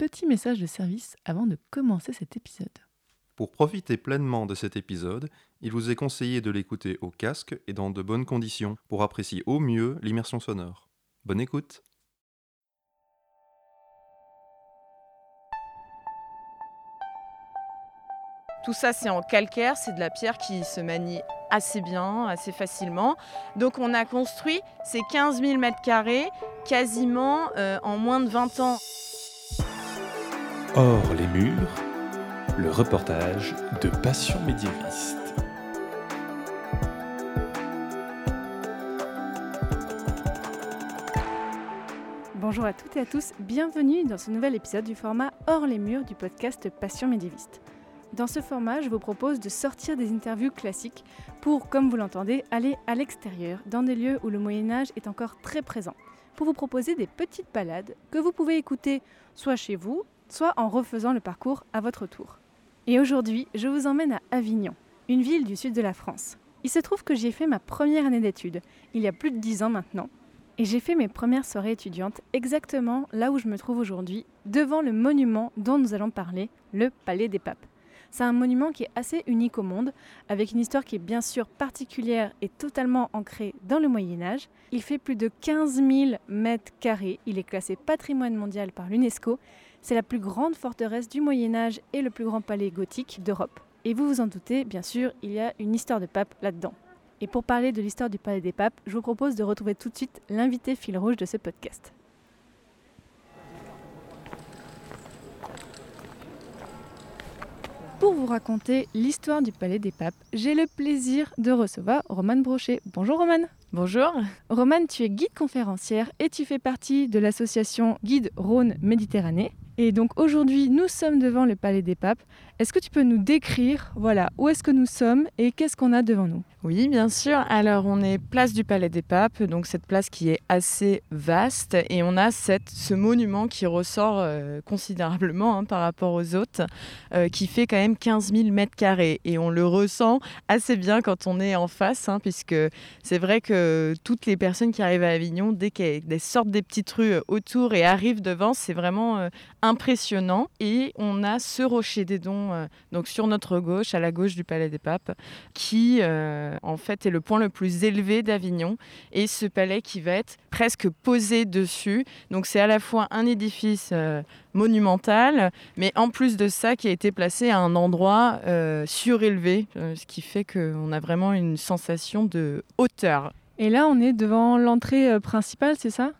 petit message de service avant de commencer cet épisode. Pour profiter pleinement de cet épisode, il vous est conseillé de l'écouter au casque et dans de bonnes conditions pour apprécier au mieux l'immersion sonore. Bonne écoute Tout ça, c'est en calcaire, c'est de la pierre qui se manie assez bien, assez facilement. Donc on a construit ces 15 000 mètres carrés quasiment euh, en moins de 20 ans. Hors les murs, le reportage de Passion médiéviste. Bonjour à toutes et à tous, bienvenue dans ce nouvel épisode du format Hors les murs du podcast Passion médiéviste. Dans ce format, je vous propose de sortir des interviews classiques pour, comme vous l'entendez, aller à l'extérieur, dans des lieux où le Moyen Âge est encore très présent, pour vous proposer des petites balades que vous pouvez écouter soit chez vous, soit en refaisant le parcours à votre tour. Et aujourd'hui, je vous emmène à Avignon, une ville du sud de la France. Il se trouve que j'y ai fait ma première année d'études, il y a plus de dix ans maintenant, et j'ai fait mes premières soirées étudiantes exactement là où je me trouve aujourd'hui, devant le monument dont nous allons parler, le Palais des Papes. C'est un monument qui est assez unique au monde, avec une histoire qui est bien sûr particulière et totalement ancrée dans le Moyen Âge. Il fait plus de 15 000 mètres carrés, il est classé patrimoine mondial par l'UNESCO, c'est la plus grande forteresse du Moyen Âge et le plus grand palais gothique d'Europe. Et vous vous en doutez, bien sûr, il y a une histoire de pape là-dedans. Et pour parler de l'histoire du palais des papes, je vous propose de retrouver tout de suite l'invité fil rouge de ce podcast. Pour vous raconter l'histoire du Palais des Papes, j'ai le plaisir de recevoir Romane Brochet. Bonjour Romane. Bonjour. Romane, tu es guide conférencière et tu fais partie de l'association Guide Rhône Méditerranée. Et donc aujourd'hui, nous sommes devant le Palais des Papes. Est-ce que tu peux nous décrire, voilà, où est-ce que nous sommes et qu'est-ce qu'on a devant nous? Oui, bien sûr. Alors, on est place du Palais des Papes, donc cette place qui est assez vaste, et on a cette, ce monument qui ressort euh, considérablement hein, par rapport aux autres, euh, qui fait quand même 15 000 mètres carrés, et on le ressent assez bien quand on est en face, hein, puisque c'est vrai que toutes les personnes qui arrivent à Avignon, dès qu'elles sortent des petites rues autour et arrivent devant, c'est vraiment euh, impressionnant. Et on a ce rocher des dons euh, donc sur notre gauche, à la gauche du Palais des Papes, qui euh, en fait est le point le plus élevé d'Avignon. Et ce palais qui va être presque posé dessus. Donc c'est à la fois un édifice euh, monumental, mais en plus de ça, qui a été placé à un endroit surélevé, ce qui fait qu'on a vraiment une sensation de hauteur. Et là, on est devant l'entrée principale, c'est ça?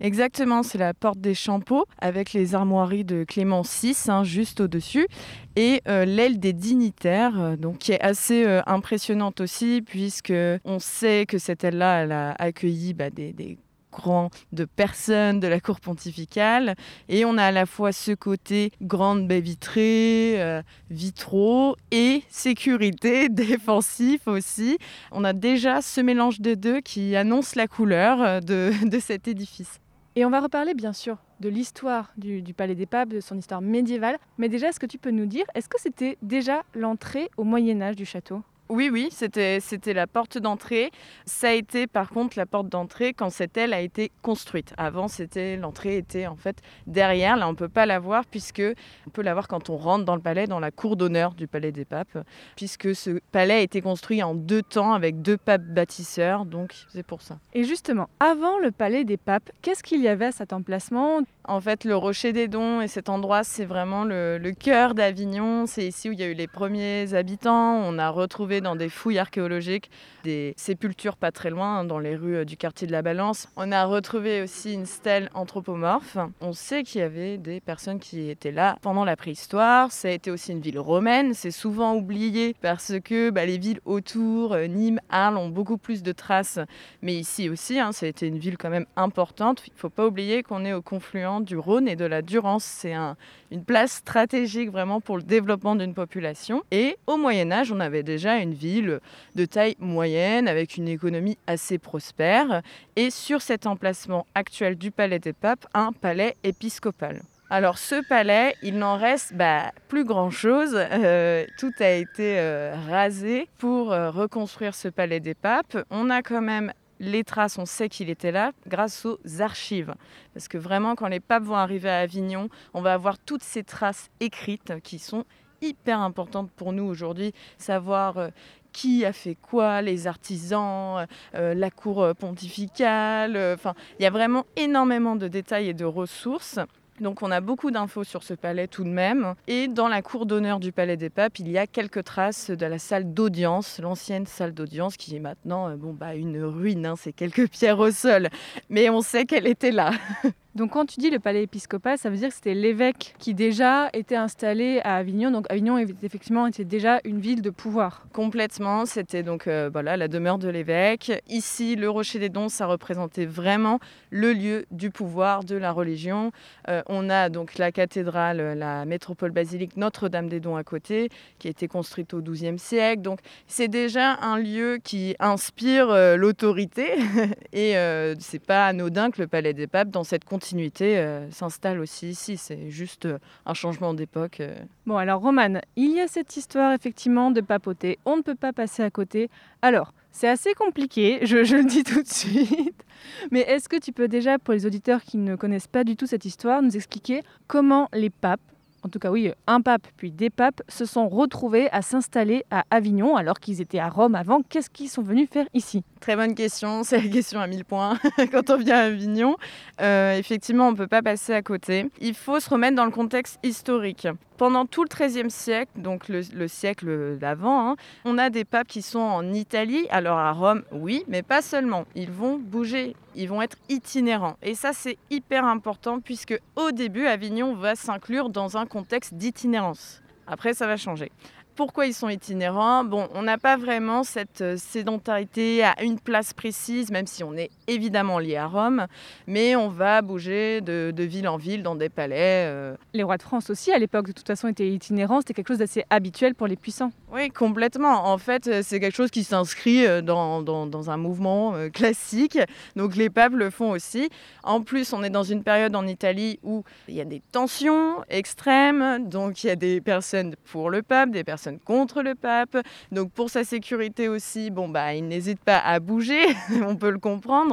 Exactement, c'est la porte des Champeaux avec les armoiries de Clément VI hein, juste au-dessus et euh, l'aile des dignitaires, euh, donc qui est assez euh, impressionnante aussi puisque on sait que cette aile-là, elle a accueilli bah, des, grands de personnes de la cour pontificale et on a à la fois ce côté grande baie vitrée, vitraux et sécurité défensif aussi. On a déjà ce mélange des deux qui annonce la couleur de cet édifice. Et on va reparler bien sûr de l'histoire du, Palais des Papes, de son histoire médiévale. Mais déjà, est-ce que tu peux nous dire, est-ce que c'était déjà l'entrée au Moyen Âge du château? Oui, oui, c'était, la porte d'entrée. Ça a été par contre la porte d'entrée quand cette aile a été construite. Avant, c'était l'entrée était en fait derrière. Là, on ne peut pas la voir puisque on peut la voir quand on rentre dans le palais, dans la cour d'honneur du palais des papes, puisque ce palais a été construit en deux temps avec deux papes bâtisseurs. Donc, c'est pour ça. Et justement, avant le palais des papes, qu'est-ce qu'il y avait à cet emplacement? En fait, le rocher des Dons et cet endroit, c'est vraiment le, cœur d'Avignon. C'est ici où il y a eu les premiers habitants. On a retrouvé dans des fouilles archéologiques, des sépultures pas très loin, hein, dans les rues euh, du quartier de la Balance. On a retrouvé aussi une stèle anthropomorphe. On sait qu'il y avait des personnes qui étaient là pendant la préhistoire. Ça a été aussi une ville romaine. C'est souvent oublié parce que bah, les villes autour, euh, Nîmes, Arles, ont beaucoup plus de traces. Mais ici aussi, hein, ça a été une ville quand même importante. Il ne faut pas oublier qu'on est au confluent du Rhône et de la Durance. C'est un, une place stratégique vraiment pour le développement d'une population. Et au Moyen Âge, on avait déjà une ville de taille moyenne avec une économie assez prospère et sur cet emplacement actuel du Palais des Papes, un palais épiscopal. Alors ce palais, il n'en reste bah, plus grand-chose. Euh, tout a été euh, rasé pour euh, reconstruire ce palais des papes. On a quand même les traces, on sait qu'il était là grâce aux archives. Parce que vraiment, quand les papes vont arriver à Avignon, on va avoir toutes ces traces écrites qui sont hyper importantes pour nous aujourd'hui. Savoir euh, qui a fait quoi, les artisans, euh, la cour pontificale. Enfin, il y a vraiment énormément de détails et de ressources. Donc on a beaucoup d'infos sur ce palais tout de même. Et dans la cour d'honneur du Palais des Papes, il y a quelques traces de la salle d'audience, l'ancienne salle d'audience qui est maintenant euh, bon, bah, une ruine, hein, c'est quelques pierres au sol. Mais on sait qu'elle était là. Donc quand tu dis le palais épiscopal, ça veut dire que c'était l'évêque qui déjà était installé à Avignon. Donc Avignon effectivement était déjà une ville de pouvoir. Complètement, c'était donc euh, voilà la demeure de l'évêque. Ici, le Rocher des Dons, ça représentait vraiment le lieu du pouvoir de la religion. Euh, on a donc la cathédrale, la métropole basilique Notre-Dame des Dons à côté, qui a été construite au XIIe siècle. Donc c'est déjà un lieu qui inspire euh, l'autorité et c'est pas anodin que le palais des papes dans cette continuité euh, s'installe aussi ici. C'est juste euh, un changement d'époque. Euh. Bon, alors Romane, il y a cette histoire effectivement de papoter. On ne peut pas passer à côté. Alors, c'est assez compliqué, je, je, le dis tout de suite. Mais est-ce que tu peux déjà, pour les auditeurs qui ne connaissent pas du tout cette histoire, nous expliquer comment les papes en tout cas oui, un pape puis des papes se sont retrouvés à s'installer à Avignon alors qu'ils étaient à Rome avant? Qu'est-ce qu'ils sont venus faire ici? Très bonne question, c'est la question à 1000 points quand on vient à Avignon. Euh, effectivement, on ne peut pas passer à côté. Il faut se remettre dans le contexte historique. Pendant tout le XIIIe siècle, donc le, siècle d'avant, hein, on a des papes qui sont en Italie. Alors à Rome, oui, mais pas seulement. Ils vont bouger, ils vont être itinérants. Et ça, c'est hyper important puisque au début, Avignon va s'inclure dans un contexte d'itinérance. Après, ça va changer. Pourquoi ils sont itinérants. Bon, on n'a pas vraiment cette euh, sédentarité à une place précise, même si on est évidemment lié à Rome, mais on va bouger de, ville en ville dans des palais. Euh. Les rois de France aussi, à l'époque, de toute façon, étaient itinérants. C'était quelque chose d'assez habituel pour les puissants. Oui, complètement. En fait, euh, c'est quelque chose qui s'inscrit dans, dans, un mouvement classique. Donc les papes le font aussi. En plus, on est dans une période en Italie où il y a des tensions extrêmes. Donc il y a des personnes pour le pape, des personnes contre le pape. Donc pour sa sécurité aussi, bon bah il n'hésite pas à bouger, on peut le comprendre.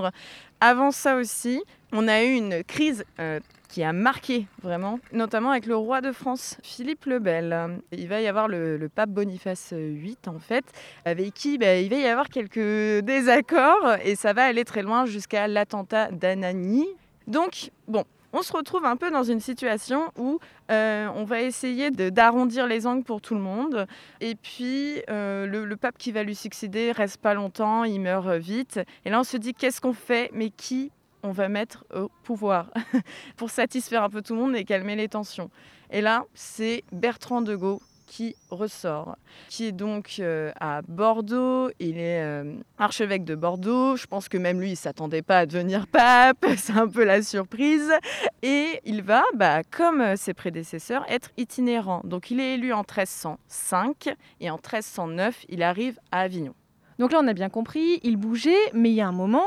Avant ça aussi, on a eu une crise euh, qui a marqué vraiment, notamment avec le roi de France, Philippe le Bel. Il va y avoir le, pape Boniface VIII, en fait, avec qui bah, il va y avoir quelques désaccords et ça va aller très loin jusqu'à l'attentat d'Anani. Donc, bon, on se retrouve un peu dans une situation où euh, on va essayer d'arrondir les angles pour tout le monde. Et puis, euh, le, pape qui va lui succéder reste pas longtemps, il meurt vite. Et là, on se dit, qu'est-ce qu'on fait? Mais qui on va mettre au pouvoir pour satisfaire un peu tout le monde et calmer les tensions? Et là, c'est Bertrand de Gaulle qui ressort, qui est donc euh, à Bordeaux. Il est euh, archevêque de Bordeaux. Je pense que même lui, il s'attendait pas à devenir pape. C'est un peu la surprise. Et il va, bah, comme ses prédécesseurs, être itinérant. Donc il est élu en 1305 et en 1309, il arrive à Avignon. Donc là, on a bien compris, il bougeait, mais il y a un moment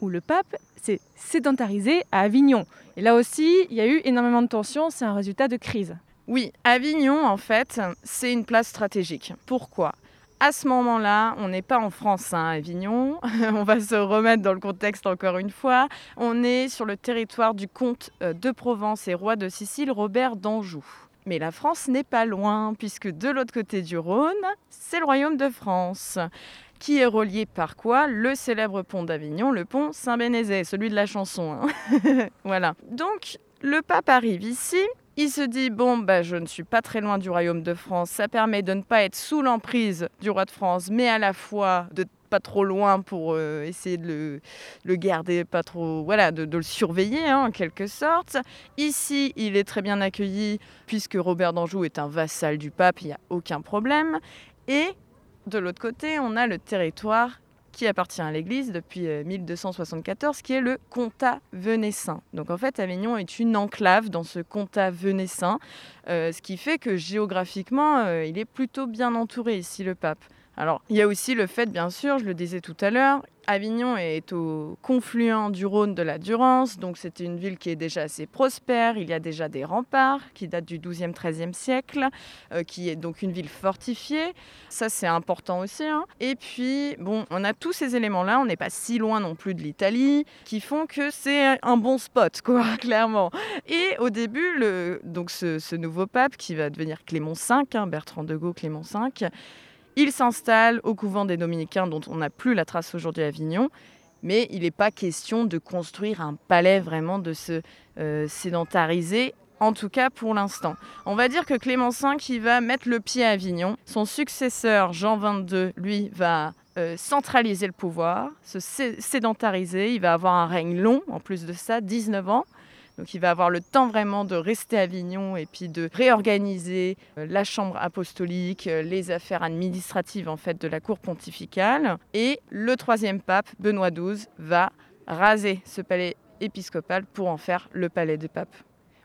où le pape s'est sédentarisé à Avignon. Et là aussi, il y a eu énormément de tensions, c'est un résultat de crise. Oui, Avignon, en fait, c'est une place stratégique. Pourquoi? À ce moment-là, on n'est pas en France, hein, Avignon. on va se remettre dans le contexte encore une fois. On est sur le territoire du comte euh, de Provence et roi de Sicile, Robert d'Anjou. Mais la France n'est pas loin, puisque de l'autre côté du Rhône, c'est le royaume de France, qui est relié par quoi? Le célèbre pont d'Avignon, le pont Saint-Bénézet, celui de la chanson. Hein. voilà. Donc, le pape arrive ici, il se dit bon bah je ne suis pas très loin du royaume de France, ça permet de ne pas être sous l'emprise du roi de France, mais à la fois de pas trop loin pour euh, essayer de le, garder pas trop voilà de, le surveiller hein, en quelque sorte. Ici, il est très bien accueilli puisque Robert d'Anjou est un vassal du pape, il n'y a aucun problème. Et de l'autre côté, on a le territoire qui appartient à l'Église depuis 1274, euh, qui est le comtat venessin. Donc en fait, Avignon est une enclave dans ce comtat venessin, euh, ce qui fait que géographiquement, euh, il est plutôt bien entouré ici, le pape. Alors, il y a aussi le fait, bien sûr, je le disais tout à l'heure, Avignon est au confluent du Rhône de la Durance, donc c'est une ville qui est déjà assez prospère. Il y a déjà des remparts qui datent du XIIe, XIIIe siècle, euh, qui est donc une ville fortifiée. Ça, c'est important aussi. hein. Et puis, bon, on a tous ces éléments-là. On n'est pas si loin non plus de l'Italie, qui font que c'est un bon spot, quoi, clairement. Et au début, donc ce, ce nouveau pape qui va devenir Clément V, hein, Bertrand de Gaulle, Clément V. Il s'installe au couvent des Dominicains, dont on n'a plus la trace aujourd'hui à Avignon. Mais il n'est pas question de construire un palais vraiment, de se euh, sédentariser, en tout cas pour l'instant. On va dire que Clément V, va mettre le pied à Avignon. Son successeur, Jean XXII, lui, va euh, centraliser le pouvoir, se sé- sédentariser. Il va avoir un règne long, en plus de ça, 19 ans. Donc il va avoir le temps vraiment de rester à Avignon et puis de réorganiser euh, la chambre apostolique, euh, les affaires administratives en fait de la cour pontificale. Et le troisième pape, Benoît XII, va raser ce palais épiscopal pour en faire le palais des papes.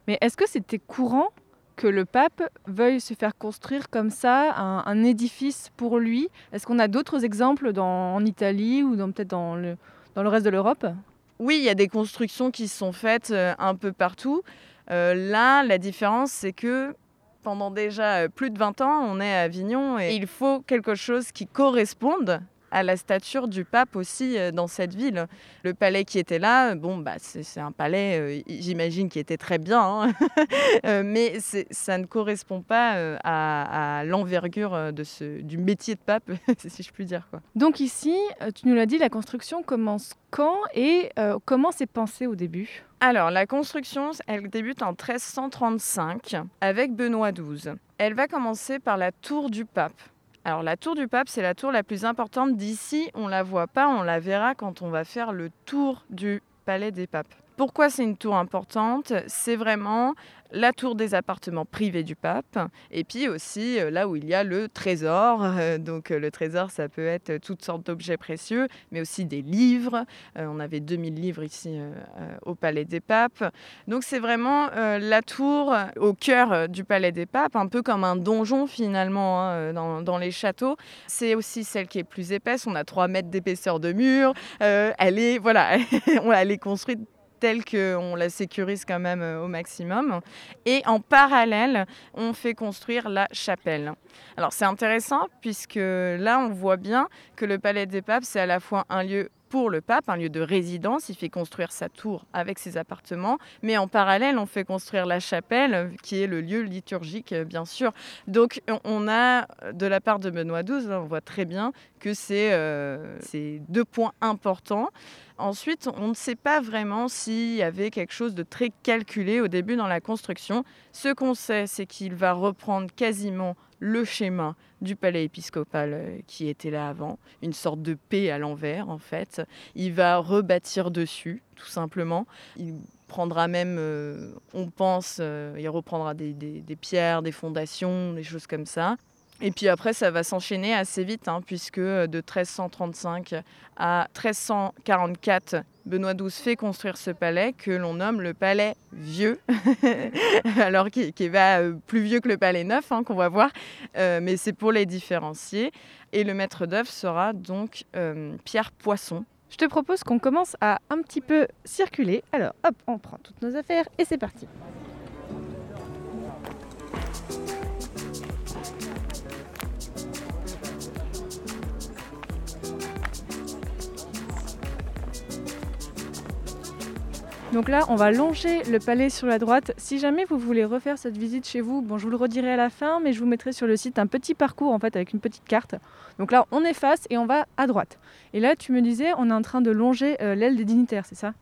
Mais est-ce que c'était courant que le pape veuille se faire construire comme ça un, édifice pour lui? Est-ce qu'on a d'autres exemples en Italie ou peut-être dans le, dans le reste de l'Europe? Oui, il y a des constructions qui sont faites euh, un peu partout. Euh, là, la différence, c'est que pendant déjà euh, plus de 20 ans, on est à Avignon et il faut quelque chose qui corresponde à la stature du pape aussi euh, dans cette ville. Le palais qui était là, bon, bah, c'est un palais, euh, j'imagine, qui était très bien, hein. Euh, mais ça ne correspond pas euh, à, à l'envergure euh, de ce, du métier de pape, si je puis dire. Quoi. Donc ici, euh, tu nous l'as dit, la construction commence quand et euh, comment c'est pensé au début? Alors, la construction, elle débute en 1335 avec Benoît XII. Elle va commencer par la tour du pape. Alors, la tour du pape, c'est la tour la plus importante d'ici. On la voit pas, on la verra quand on va faire le tour du palais des papes. Pourquoi c'est une tour importante? C'est vraiment la tour des appartements privés du pape, et puis aussi euh, là où il y a le trésor. Euh, donc euh, le trésor, ça peut être toutes sortes d'objets précieux, mais aussi des livres. On avait 2000 livres ici au Palais des Papes. Donc c'est vraiment la tour au cœur du Palais des Papes, un peu comme un donjon finalement hein, dans, les châteaux. C'est aussi celle qui est plus épaisse. On a 3 mètres d'épaisseur de mur. Elle est voilà, elle est construite telle qu'on la sécurise quand même euh, au maximum. Et en parallèle, on fait construire la chapelle. Alors c'est intéressant puisque là, on voit bien que le Palais des Papes, c'est à la fois un lieu pour le pape, un lieu de résidence. Il fait construire sa tour avec ses appartements. Mais en parallèle, on fait construire la chapelle, qui est le lieu liturgique, euh, bien sûr. Donc, on- a, de la part de Benoît XII, on voit très bien que euh, c'est deux points importants. Ensuite, on ne sait pas vraiment s'il y avait quelque chose de très calculé au début dans la construction. Ce qu'on sait, c'est qu'il va reprendre quasiment le schéma du palais épiscopal euh, qui était là avant, une sorte de paix à l'envers en fait. Il va rebâtir dessus, tout simplement. Il prendra même, euh, on pense, euh, il reprendra des, pierres, des fondations, des choses comme ça. Et puis après, ça va s'enchaîner assez vite, hein, puisque de 1335 à 1344, Benoît XII fait construire ce palais que l'on nomme le palais vieux, alors qui, qui va euh, plus vieux que le palais neuf, hein, qu'on va voir, Euh, mais c'est pour les différencier. Et le maître d'œuvre sera donc euh, Pierre Poisson. Je te propose qu'on commence à un petit peu circuler. Alors hop, on prend toutes nos affaires et c'est parti. Donc là, on va longer le palais sur la droite. Si jamais vous voulez refaire cette visite chez vous, bon, je vous le redirai à la fin, mais je vous mettrai sur le site un petit parcours en fait avec une petite carte. Donc là, on efface et on va à droite. Et là, tu me disais, on est en train de longer euh, l'aile des dignitaires, c'est ça?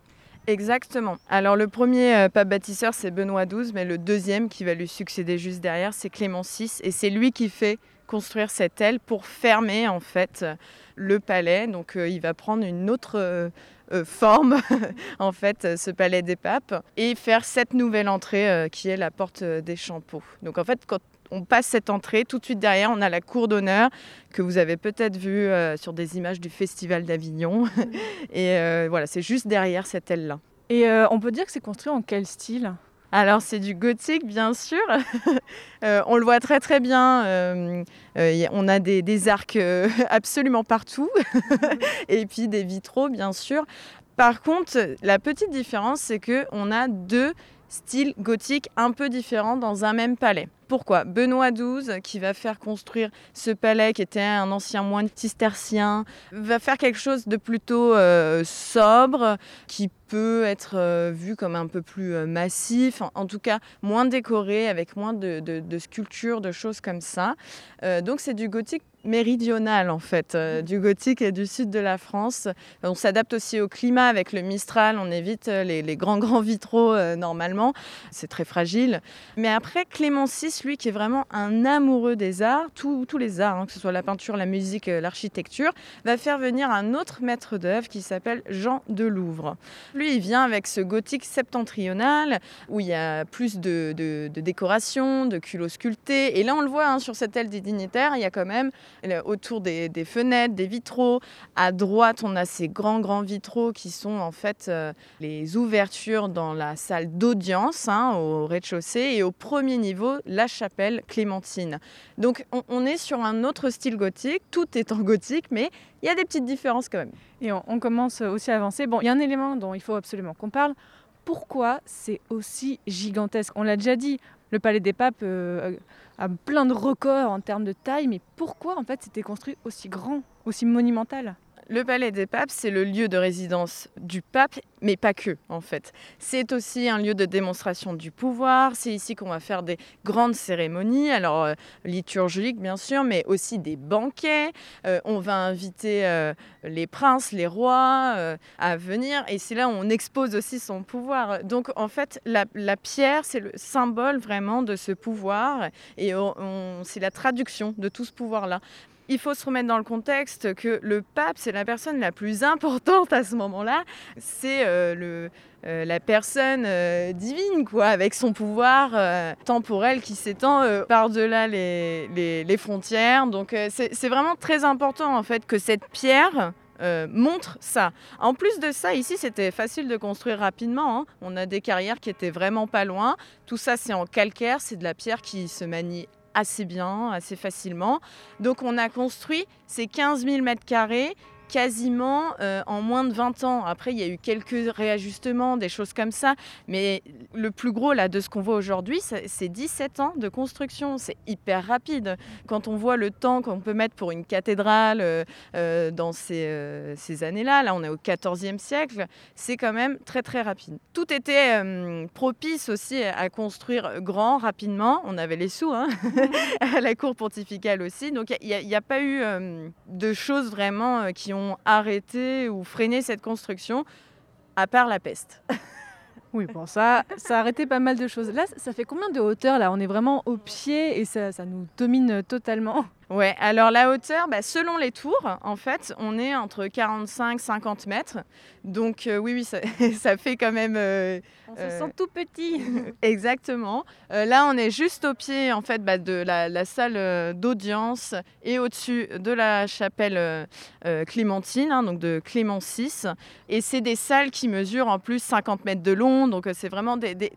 Exactement. Alors le premier euh, pape bâtisseur, c'est Benoît XII, mais le deuxième qui va lui succéder juste derrière, c'est Clément VI. Et c'est lui qui fait construire cette aile pour fermer en fait le palais. Donc euh, il va prendre une autre euh, forme, en fait, euh, ce palais des papes, et faire cette nouvelle entrée euh, qui est la porte euh, des Champeaux. Donc en fait, quand on passe cette entrée, tout de suite derrière, on a la cour d'honneur que vous avez peut-être vue euh, sur des images du Festival d'Avignon. et euh, voilà, c'est juste derrière cette aile-là. Et euh, on peut dire que c'est construit en quel style? Alors c'est du gothique bien sûr. Euh, on le voit très très bien. Euh, euh, on a des, des arcs absolument partout. et puis des vitraux bien sûr. Par contre, la petite différence c'est que on a deux styles gothiques un peu différents dans un même palais. Pourquoi? Benoît XII, qui va faire construire ce palais qui était un ancien moine cistercien, va faire quelque chose de plutôt euh, sobre, qui peut être euh, vu comme un peu plus euh, massif, en, tout cas moins décoré, avec moins de, sculptures, de choses comme ça. donc c'est du gothique méridional en fait, du gothique et du sud de la France. On s'adapte aussi au climat avec le Mistral, on évite les, les grands grands vitraux normalement, c'est très fragile. Mais après Clément VI lui qui est vraiment un amoureux des arts, tous les arts, hein, que ce soit la peinture, la musique, euh, l'architecture, va faire venir un autre maître d'œuvre qui s'appelle Jean de Louvre. Lui, il vient avec ce gothique septentrional où il y a plus de, de, de décoration, de culots sculptés. Et là, on le voit hein, sur cette aile des dignitaires, il y a quand même autour des, fenêtres, des vitraux. À droite, on a ces grands, grands vitraux qui sont en fait euh, les ouvertures dans la salle d'audience hein, au rez-de-chaussée. Et au premier niveau, la chapelle clémentine. Donc on, est sur un autre style gothique, tout est en gothique, mais il y a des petites différences quand même. Et on, commence aussi à avancer. Bon, il y a un élément dont il faut absolument qu'on parle. Pourquoi c'est aussi gigantesque? On l'a déjà dit, le Palais des Papes euh, a plein de records en termes de taille, mais pourquoi en fait c'était construit aussi grand, aussi monumental? Le palais des papes, c'est le lieu de résidence du pape, mais pas que, en fait. C'est aussi un lieu de démonstration du pouvoir. C'est ici qu'on va faire des grandes cérémonies, alors euh, liturgiques, bien sûr, mais aussi des banquets. Euh, on va inviter euh, les princes, les rois à venir, et c'est là où on expose aussi son pouvoir. Donc, en fait, la, pierre, c'est le symbole vraiment de ce pouvoir, et c'est la traduction de tout ce pouvoir-là il faut se remettre dans le contexte que le pape, c'est la personne la plus importante à ce moment-là. C'est euh, euh, la personne euh, divine, quoi, avec son pouvoir temporel qui s'étend par-delà les, frontières. Donc c'est vraiment très important, en fait, que cette pierre... montre ça. En plus de ça, ici, c'était facile de construire rapidement. Hein. On a des carrières qui étaient vraiment pas loin. Tout ça, c'est en calcaire, c'est de la pierre qui se manie assez bien, assez facilement. Donc on a construit ces 15 000 mètres carrés quasiment euh, en moins de 20 ans. Après, il y a eu quelques réajustements, des choses comme ça. Mais le plus gros là, de ce qu'on voit aujourd'hui, c'est 17 ans de construction. C'est hyper rapide. Quand on voit le temps qu'on peut mettre pour une cathédrale euh, euh, dans ces, ces années-là, là on est au 14e siècle, c'est quand même très très rapide. Tout était propice aussi à construire grand, rapidement. On avait les sous hein à la cour pontificale aussi. Donc il n'y a, a, pas eu de choses vraiment qui ont arrêté ou freiné cette construction, à part la peste. Oui, bon, ça, ça a arrêté pas mal de choses. Là, ça fait combien de hauteur Là, on est vraiment au pied et ça, ça nous domine totalement. Ouais, alors la hauteur, bah, selon les tours, en fait, on est entre 45 50 mètres. Donc euh, oui, oui, ça, fait quand même... Euh, on se sent euh, tout petit. exactement. là, on est juste au pied, en fait, bah, de la, salle d'audience et au-dessus de la chapelle Clémentine, hein, donc de Clément VI. Et c'est des salles qui mesurent en plus 50 mètres de long, donc c'est vraiment des des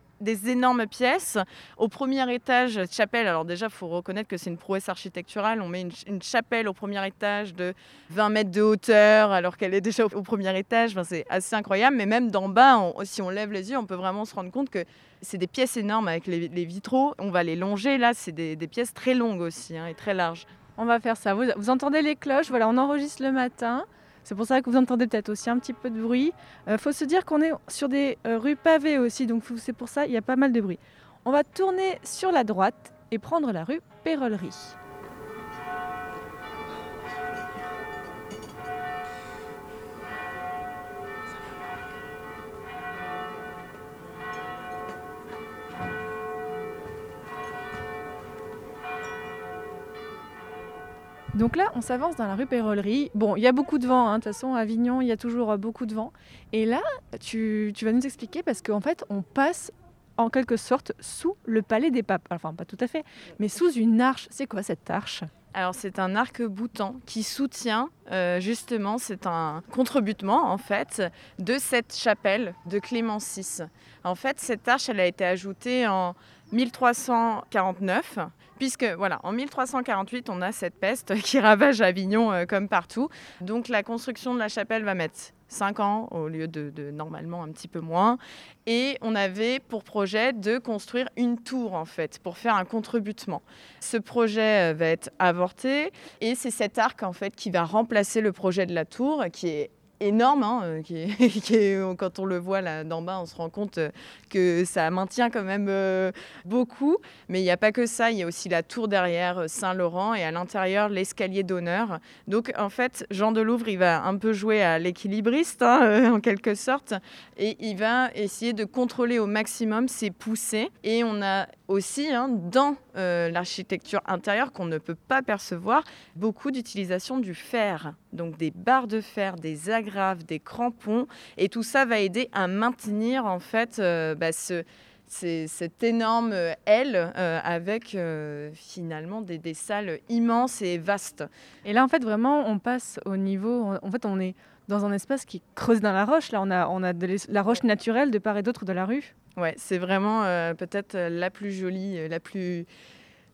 énormes pièces. Au premier étage, chapelle, alors déjà, il faut reconnaître que c'est une prouesse architecturale. On met une, chapelle au premier étage de 20 mètres de hauteur, alors qu'elle est déjà au, premier étage. C'est assez incroyable. Mais même d'en bas, si on lève les yeux, on peut vraiment se rendre compte que c'est des pièces énormes avec les, vitraux. On va les longer. Là, c'est des, pièces très longues aussi hein, et très larges. On va faire ça. vous entendez les cloches? Voilà, on enregistre le matin. C'est pour ça que vous entendez peut-être aussi un petit peu de bruit. Il euh, faut se dire qu'on est sur des euh, rues pavées aussi, donc c'est pour ça qu'il y a pas mal de bruit. On va tourner sur la droite et prendre la rue Pérollerie. Donc là, on s'avance dans la rue Pérollerie. Bon, il y a beaucoup de vent, hein. de toute façon, à Avignon, il y a toujours euh, beaucoup de vent. Et là, tu, vas nous expliquer parce qu'en fait, on passe en quelque sorte sous le palais des papes. Enfin, pas tout à fait, mais sous une arche. C'est quoi cette arche? Alors c'est un arc-boutant qui soutient euh, justement, c'est un contrebutement en fait de cette chapelle de Clément VI. En fait, cette arche, elle a été ajoutée en 1349 puisque voilà, en 1348, on a cette peste qui ravage Avignon euh, comme partout. Donc la construction de la chapelle va mettre 5 ans au lieu de, normalement un petit peu moins. Et on avait pour projet de construire une tour en fait pour faire un contrebutement. Ce projet euh, va être avorté et c'est cet arc en fait qui va remplacer le projet de la tour qui est énorme, hein, euh, est, quand on le voit là d'en bas, on se rend compte euh, que ça maintient quand même euh, beaucoup. Mais il n'y a pas que ça, il y a aussi la tour derrière Saint-Laurent et à l'intérieur l'escalier d'honneur. Donc en fait, Jean Delouvre, il va un peu jouer à l'équilibriste hein, en quelque sorte, et il va essayer de contrôler au maximum ses poussées. Et on a aussi hein, dans l'architecture intérieure qu'on ne peut pas percevoir beaucoup d'utilisation du fer, donc des barres de fer, des agrès des crampons, et tout ça va aider à maintenir en fait euh, bah, ce, cette énorme aile euh, avec euh, finalement des, des, salles immenses et vastes. Et là, en fait, vraiment, on passe au niveau. En fait, on est dans un espace qui creuse dans la roche. Là, on a, on a la roche naturelle de part et d'autre de la rue. Ouais, c'est vraiment peut-être la plus jolie, la plus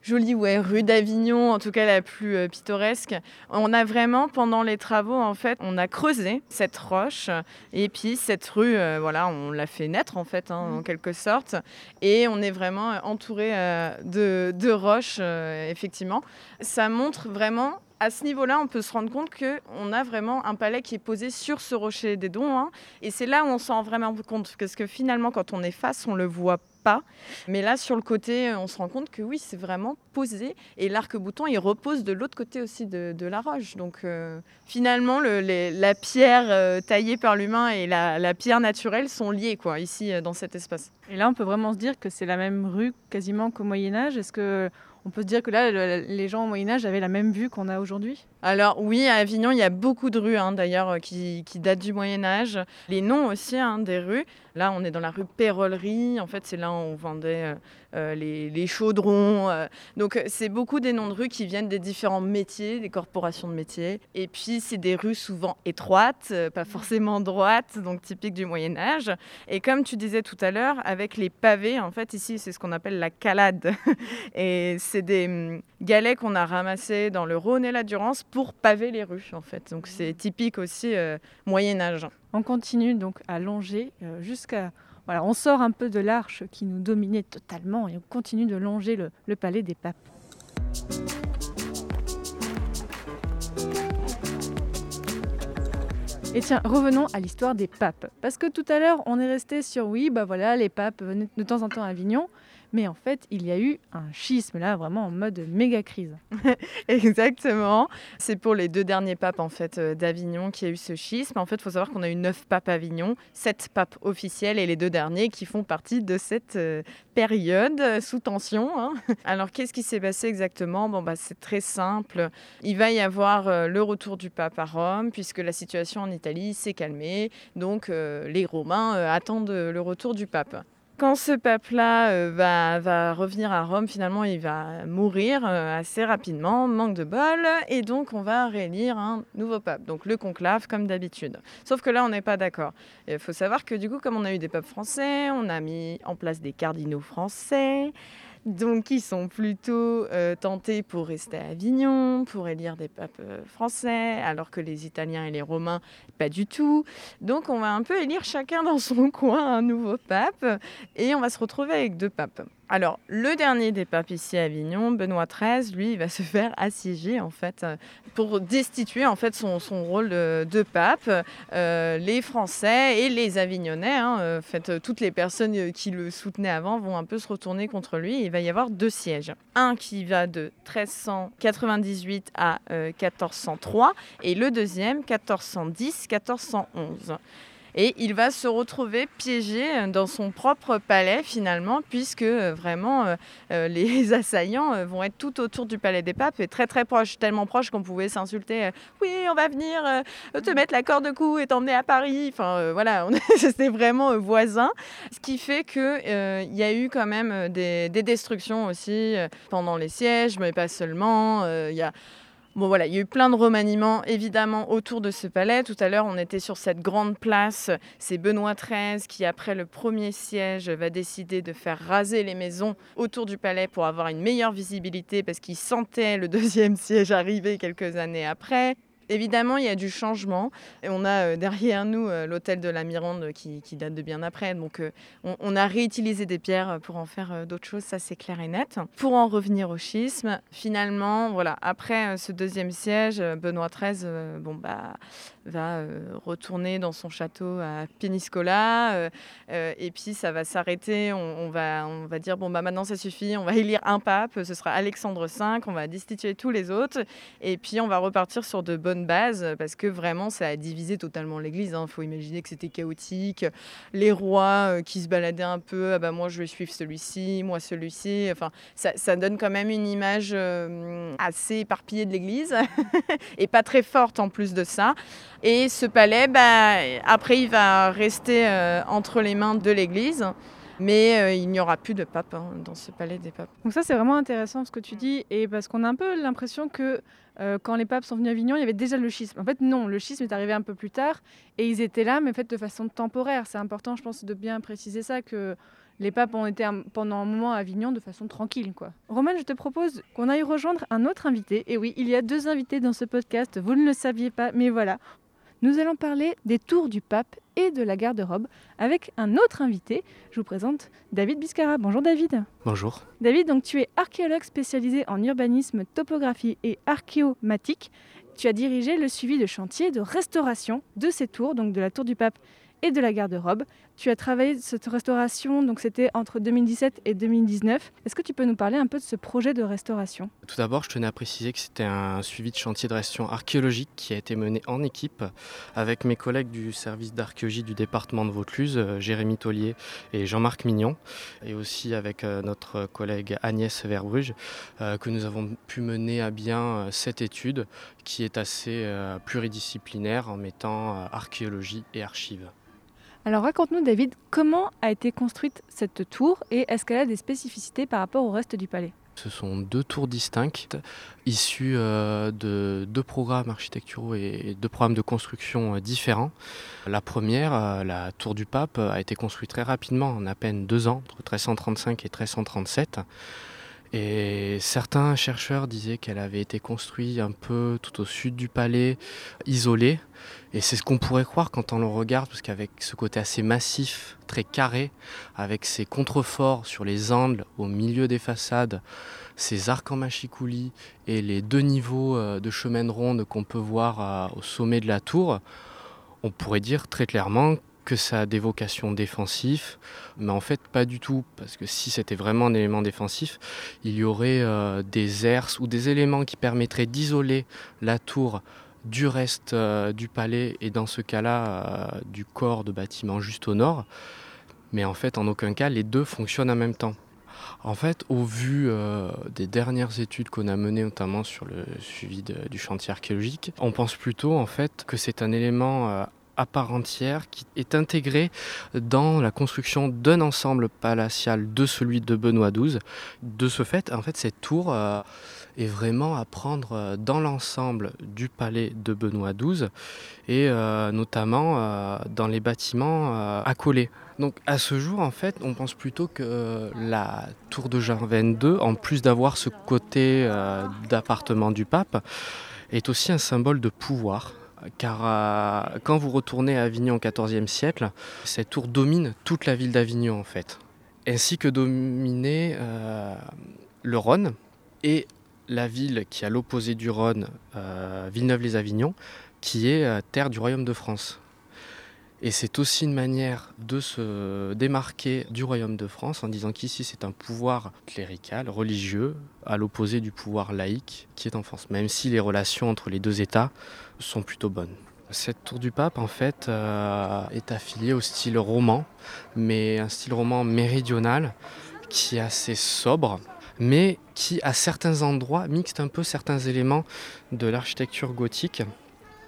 jolie ouais, rue d'Avignon, en tout cas la plus euh, pittoresque. On a vraiment, pendant les travaux, en fait, on a creusé cette roche et puis cette rue, euh, voilà, on l'a fait naître en fait, hein, en quelque sorte. Et on est vraiment entouré euh, de, de, roches, effectivement. Ça montre vraiment à ce niveau-là, on peut se rendre compte qu'on a vraiment un palais qui est posé sur ce rocher des dons. Hein. et c'est là où on s'en rend vraiment compte. Parce que finalement, quand on est face, on ne le voit pas. Mais là, sur le côté, on se rend compte que oui, c'est vraiment posé. Et l'arc-bouton, il repose de l'autre côté aussi de, la roche. Donc euh, finalement, la pierre euh, taillée par l'humain et la, la, pierre naturelle sont liées quoi, ici, euh, dans cet espace. Et là, on peut vraiment se dire que c'est la même rue quasiment qu'au Moyen Âge. Est-ce que on peut se dire que là, les gens au Moyen Âge avaient la même vue qu'on a aujourd'hui? Alors oui, à Avignon, il y a beaucoup de rues hein, d'ailleurs qui, datent du Moyen Âge. Les noms aussi hein, des rues. Là, on est dans la rue Pérollerie. En fait, c'est là où on vendait euh, euh, les, chaudrons. Euh. Donc, c'est beaucoup des noms de rues qui viennent des différents métiers, des corporations de métiers. Et puis, c'est des rues souvent étroites, pas forcément droites, donc typiques du Moyen Âge. Et comme tu disais tout à l'heure, avec les pavés, en fait, ici, c'est ce qu'on appelle la calade. Et c'est des hum, galets qu'on a ramassés dans le Rhône et la Durance pour paver les rues, en fait. Donc, c'est typique aussi Moyen Âge. On continue donc à longer euh, jusqu'à... Voilà, on sort un peu de l'arche qui nous dominait totalement et on continue de longer le, palais des papes. Et tiens, revenons à l'histoire des papes. Parce que tout à l'heure, on est resté sur oui, bah voilà, les papes venaient de temps en temps à Avignon. Mais en fait, il y a eu un schisme là, vraiment en mode méga crise. Exactement. C'est pour les deux derniers papes en fait euh, d'Avignon qui a eu ce schisme. En fait, il faut savoir qu'on a eu neuf papes Avignon, sept papes officiels et les deux derniers qui font partie de cette euh, période euh, sous tension. Hein. Alors, qu'est-ce qui s'est passé exactement? Bon, bah, c'est très simple. Il va y avoir le retour du pape à Rome puisque la situation en Italie s'est calmée. Donc, les Romains attendent le retour du pape. Quand ce pape-là euh, va, revenir à Rome, finalement, il va mourir euh, assez rapidement, manque de bol, et donc on va réélire un nouveau pape, donc le conclave comme d'habitude. Sauf que là, on n'est pas d'accord. Il faut savoir que du coup, comme on a eu des papes français, on a mis en place des cardinaux français, donc ils sont plutôt euh, tentés pour rester à Avignon, pour élire des papes euh, français, alors que les Italiens et les Romains, pas du tout. Donc on va un peu élire chacun dans son coin un nouveau pape, et on va se retrouver avec deux papes. Alors, le dernier des papes ici à Avignon, Benoît XIII, lui, il va se faire assiéger en fait euh, pour destituer en fait son, rôle de, pape. Euh, les Français et les Avignonnais, hein, euh, fait, toutes les personnes qui le soutenaient avant, vont un peu se retourner contre lui. Il va y avoir deux sièges. Un qui va de 1398 à 1403 et le deuxième 1410-1411. Et il va se retrouver piégé dans son propre palais finalement, puisque vraiment les assaillants vont être tout autour du palais des papes et très très proches, tellement proches qu'on pouvait s'insulter. oui, on va venir te mettre la corde de cou et t'emmener à Paris. Enfin voilà, c'était vraiment voisin. Ce qui fait qu'il y a eu quand même des, des destructions aussi pendant les sièges, mais pas seulement. Il y a Bon voilà, il y a eu plein de remaniements évidemment autour de ce palais. Tout à l'heure, on était sur cette grande place. C'est Benoît XIII qui, après le premier siège, va décider de faire raser les maisons autour du palais pour avoir une meilleure visibilité parce qu'il sentait le deuxième siège arriver quelques années après. Évidemment, il y a du changement. On a euh, derrière nous euh, l'hôtel de la Mirande qui, date de bien après. Donc, euh, on, a réutilisé des pierres pour en faire d'autres choses, ça c'est clair et net. Pour en revenir au schisme, finalement, voilà, après ce deuxième siège, Benoît XIII bon, bah, va retourner dans son château à Péniscola. et puis, ça va s'arrêter. On, va, on va dire bon, bah, maintenant ça suffit, on va élire un pape, ce sera Alexandre V, on va destituer tous les autres. Et puis, on va repartir sur de bonnes base parce que vraiment ça a divisé totalement l'Église. Il hein. faut imaginer que c'était chaotique, les rois euh, qui se baladaient un peu, ah bah moi je vais suivre celui-ci, moi celui-ci. Enfin, ça, donne quand même une image euh, assez éparpillée de l'Église et pas très forte en plus de ça. Et ce palais, bah, après il va rester euh, entre les mains de l'Église. Mais il n'y aura plus de pape hein, dans ce palais des papes. Donc ça c'est vraiment intéressant ce que tu dis et parce qu'on a un peu l'impression que euh, quand les papes sont venus à Avignon, il y avait déjà le schisme. En fait, non, le schisme est arrivé un peu plus tard et ils étaient là, mais fait de façon temporaire. C'est important, je pense, de bien préciser ça, que les papes ont été pendant un moment à Avignon de façon tranquille. quoi. Romain, je te propose qu'on aille rejoindre un autre invité. Et oui, il y a deux invités dans ce podcast, vous ne le saviez pas, mais voilà. Nous allons parler des tours du pape et de la garde-robe avec un autre invité. Je vous présente David Biscara. Bonjour David. Bonjour. David, donc tu es archéologue spécialisé en urbanisme, topographie et archéomatique. Tu as dirigé le suivi de chantiers de restauration de ces tours, donc de la tour du pape et de la garde-robe. Tu as travaillé cette restauration, donc c'était entre 2017 et 2019. Est-ce que tu peux nous parler un peu de ce projet de restauration? Tout d'abord, je tenais à préciser que c'était un suivi de chantier de restauration archéologique qui a été mené en équipe avec mes collègues du service d'archéologie du département de Vaucluse, euh, Jérémy Tollier et Jean-Marc Mignon, et aussi avec euh, notre collègue Agnès Verbruge, euh, que nous avons pu mener à bien cette étude qui est assez pluridisciplinaire en mettant archéologie et archives. Alors raconte-nous David, comment a été construite cette tour et est-ce qu'elle a des spécificités par rapport au reste du palais? Ce sont deux tours distinctes, issues euh, de deux programmes architecturaux et deux programmes de construction euh, différents. La première, euh, la tour du pape, a été construite très rapidement, en à peine deux ans, entre 1335 et 1337. Et certains chercheurs disaient qu'elle avait été construite un peu tout au sud du palais, isolée. Et c'est ce qu'on pourrait croire quand on le regarde, parce qu'avec ce côté assez massif, très carré, avec ses contreforts sur les angles au milieu des façades, ses arcs en machicoulis et les deux niveaux euh, de chemin de ronde qu'on peut voir euh, au sommet de la tour, on pourrait dire très clairement que ça a des vocations défensives, mais en fait pas du tout, parce que si c'était vraiment un élément défensif, il y aurait euh, des herses ou des éléments qui permettraient d'isoler la tour du reste euh, du palais et dans ce cas-là euh, du corps de bâtiment juste au nord. Mais en fait, en aucun cas, les deux fonctionnent en même temps. En fait, au vu des dernières études qu'on a menées, notamment sur le suivi du chantier archéologique, on pense plutôt en fait que c'est un élément à part entière qui est intégrée dans la construction d'un ensemble palatial de celui de Benoît XII. De ce fait, en fait, cette tour euh, est vraiment à prendre euh, dans l'ensemble du palais de Benoît XII et euh, notamment dans les bâtiments accolés. Donc à ce jour, en fait, on pense plutôt que la tour de Jean XXII, en plus d'avoir ce côté d'appartement du pape, est aussi un symbole de pouvoir car euh, quand vous retournez à Avignon au XIVe siècle, cette tour domine toute la ville d'Avignon en fait, ainsi que dominer euh, le Rhône et la ville qui est à l'opposé du Rhône, euh, Villeneuve-les-Avignon, qui est terre du royaume de France. Et c'est aussi une manière de se démarquer du royaume de France en disant qu'ici c'est un pouvoir clérical, religieux, à l'opposé du pouvoir laïque qui est en France, même si les relations entre les deux États sont plutôt bonnes. Cette tour du pape, en fait, euh, est affiliée au style roman, mais un style roman méridional qui est assez sobre, mais qui, à certains endroits, mixte un peu certains éléments de l'architecture gothique,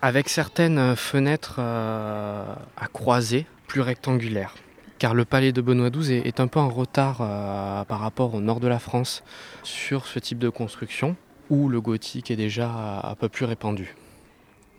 avec certaines fenêtres euh, à croisées, plus rectangulaires. Car le palais de Benoît XII est, un peu en retard euh, par rapport au nord de la France sur ce type de construction, où le gothique est déjà un peu plus répandu.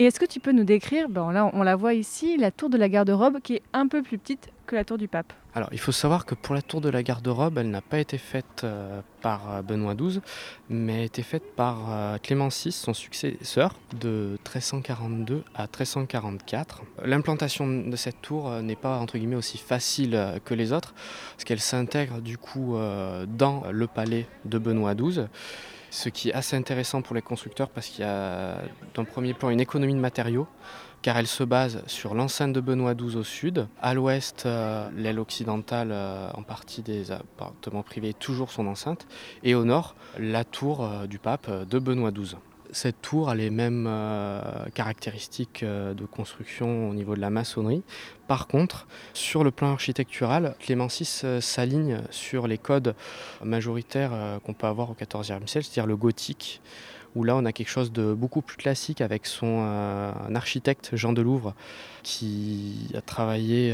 Et est-ce que tu peux nous décrire, ben là on la voit ici, la tour de la garde-robe qui est un peu plus petite que la tour du pape Alors il faut savoir que pour la tour de la garde-robe, elle n'a pas été faite euh, par euh, Benoît XII, mais a été faite par euh, Clément VI, son successeur, de 1342 à 1344. L'implantation de cette tour n'est pas entre guillemets aussi facile que les autres, parce qu'elle s'intègre du coup dans le palais de Benoît XII ce qui est assez intéressant pour les constructeurs parce qu'il y a d'un premier plan une économie de matériaux car elle se base sur l'enceinte de Benoît XII au sud, à l'ouest euh, l'aile occidentale euh, en partie des appartements privés toujours son enceinte et au nord la tour euh, du pape de Benoît XII. Cette tour a les mêmes euh, caractéristiques euh, de construction au niveau de la maçonnerie. Par contre, sur le plan architectural, Clément VI euh, s'aligne sur les codes majoritaires qu'on peut avoir au XIVe siècle, c'est-à-dire le gothique, où là on a quelque chose de beaucoup plus classique avec son architecte Jean Delouvre qui a travaillé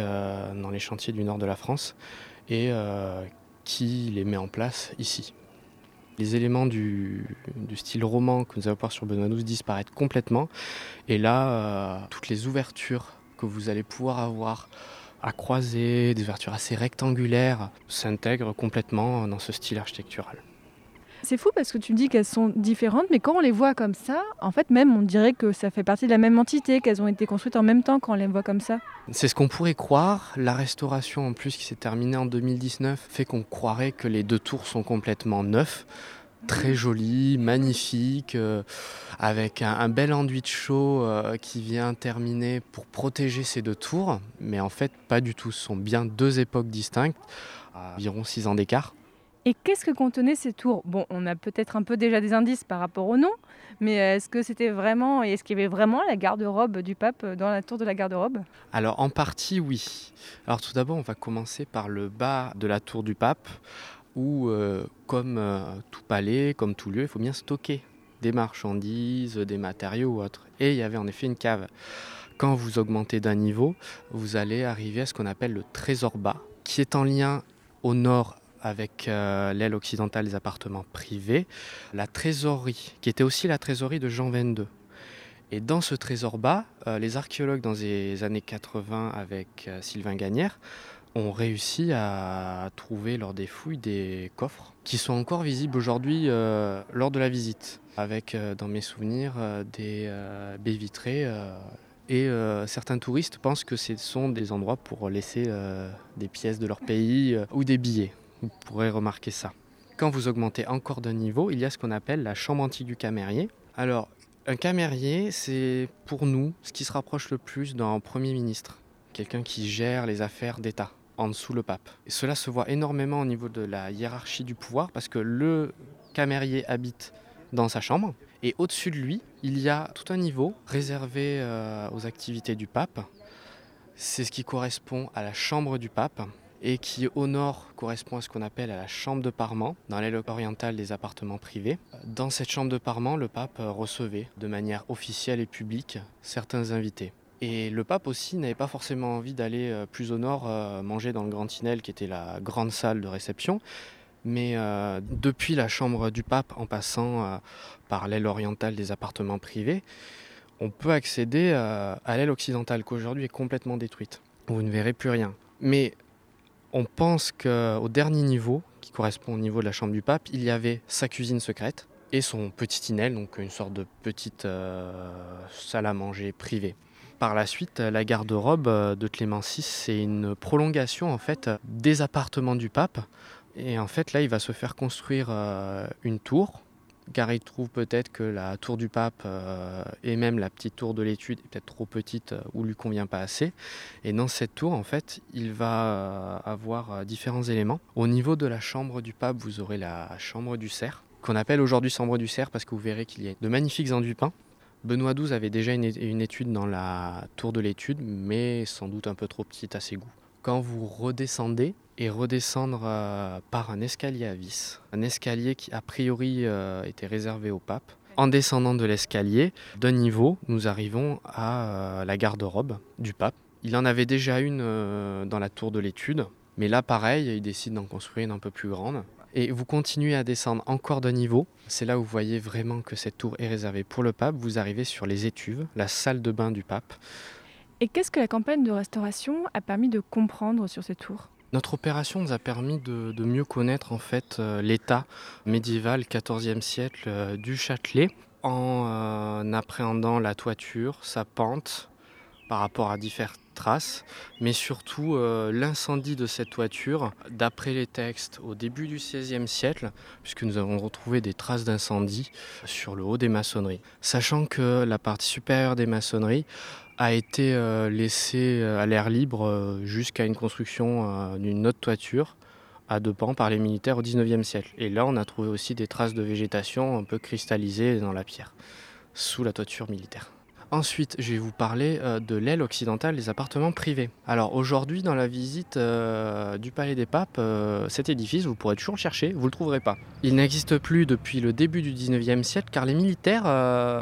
dans les chantiers du nord de la France et qui les met en place ici. Les éléments du, style roman que nous allons voir sur Benoît XII disparaissent complètement. Et là, euh, toutes les ouvertures que vous allez pouvoir avoir à croiser, des ouvertures assez rectangulaires, s'intègrent complètement dans ce style architectural. C'est fou parce que tu dis qu'elles sont différentes, mais quand on les voit comme ça, en fait, même on dirait que ça fait partie de la même entité, qu'elles ont été construites en même temps quand on les voit comme ça. C'est ce qu'on pourrait croire. La restauration, en plus, qui s'est terminée en 2019, fait qu'on croirait que les deux tours sont complètement neufs très jolies, magnifiques, euh, avec un, bel enduit de chaud euh, qui vient terminer pour protéger ces deux tours. Mais en fait, pas du tout. Ce sont bien deux époques distinctes, à environ six ans d'écart. Et qu'est-ce que contenaient ces tours? Bon, on a peut-être un peu déjà des indices par rapport au nom, mais est-ce que c'était vraiment, est-ce qu'il y avait vraiment la garde-robe du pape dans la tour de la garde-robe? Alors en partie oui. Alors tout d'abord, on va commencer par le bas de la tour du pape, où euh, comme euh, tout palais, comme tout lieu, il faut bien stocker des marchandises, des matériaux ou autres. Et il y avait en effet une cave. Quand vous augmentez d'un niveau, vous allez arriver à ce qu'on appelle le trésor bas, qui est en lien au nord avec euh, l'aile occidentale des appartements privés, la trésorerie, qui était aussi la trésorerie de Jean XXII. Et dans ce trésor bas, euh, les archéologues dans les années 80 avec euh, Sylvain Gagnère ont réussi à trouver lors des fouilles des coffres qui sont encore visibles aujourd'hui lors de la visite, avec dans mes souvenirs des baies vitrées et certains touristes pensent que ce sont des endroits pour laisser des pièces de leur pays ou des billets. Vous pourrez remarquer ça. Quand vous augmentez encore d'un niveau, il y a ce qu'on appelle la chambre antique du camérier. Alors, un camérier, c'est pour nous ce qui se rapproche le plus d'un Premier ministre, quelqu'un qui gère les affaires d'État en dessous le pape. Cela se voit énormément au niveau de la hiérarchie du pouvoir parce que le camérier habite dans sa chambre et au-dessus de lui, il y a tout un niveau réservé euh, aux activités du pape. C'est ce qui correspond à la chambre du pape et qui au nord correspond à ce qu'on appelle à la chambre de parement, dans l'aile orientale des appartements privés. Dans cette chambre de parement, le pape recevait de manière officielle et publique certains invités. Et le pape aussi n'avait pas forcément envie d'aller euh, plus au nord euh, manger dans le Grand Tinel, qui était la grande salle de réception. Mais euh, depuis la chambre du pape, en passant par l'aile orientale des appartements privés, on peut accéder à l'aile occidentale, qui aujourd'hui est complètement détruite. Vous ne verrez plus rien. Mais on pense qu'au dernier niveau, qui correspond au niveau de la chambre du pape, il y avait sa cuisine secrète et son petit tinel, donc une sorte de petite euh, salle à manger privée. Par la suite, la garde-robe euh, de Clément VI, c'est une prolongation en fait des appartements du pape. Et en fait, là, il va se faire construire euh, une tour car il trouve peut-être que la tour du pape euh, et même la petite tour de l'étude est peut-être trop petite euh, ou lui convient pas assez. Et dans cette tour, en fait, il va euh, avoir différents éléments. Au niveau de la chambre du pape, vous aurez la chambre du cerf, qu'on appelle aujourd'hui chambre du cerf parce que vous verrez qu'il y a de magnifiques enduits Benoît XII avait déjà une étude dans la tour de l'étude, mais sans doute un peu trop petite à ses goûts. Quand vous redescendez, et redescendre euh, par un escalier à vis, un escalier qui a priori euh, était réservé au pape. En descendant de l'escalier, d'un niveau, nous arrivons à euh, la garde-robe du pape. Il en avait déjà une dans la tour de l'étude, mais là pareil, il décide d'en construire une un peu plus grande. Et vous continuez à descendre encore d'un niveau. C'est là où vous voyez vraiment que cette tour est réservée pour le pape. Vous arrivez sur les étuves, la salle de bain du pape. Et qu'est-ce que la campagne de restauration a permis de comprendre sur ces tours notre opération nous a permis de, mieux connaître en fait euh, l'état médiéval 14e siècle euh, du Châtelet en euh, appréhendant la toiture, sa pente par rapport à différentes traces, mais surtout l'incendie de cette toiture, d'après les textes au début du XVIe siècle, puisque nous avons retrouvé des traces d'incendie sur le haut des maçonneries. Sachant que la partie supérieure des maçonneries a été euh, laissé euh, à l'air libre euh, jusqu'à une construction d'une autre toiture à deux pans par les militaires au XIXe siècle. Et là, on a trouvé aussi des traces de végétation un peu cristallisées dans la pierre, sous la toiture militaire. Ensuite, je vais vous parler euh, de l'aile occidentale des appartements privés. Alors aujourd'hui, dans la visite euh, du Palais des Papes, euh, cet édifice, vous pourrez toujours le chercher, vous ne le trouverez pas. Il n'existe plus depuis le début du 19e siècle car les militaires,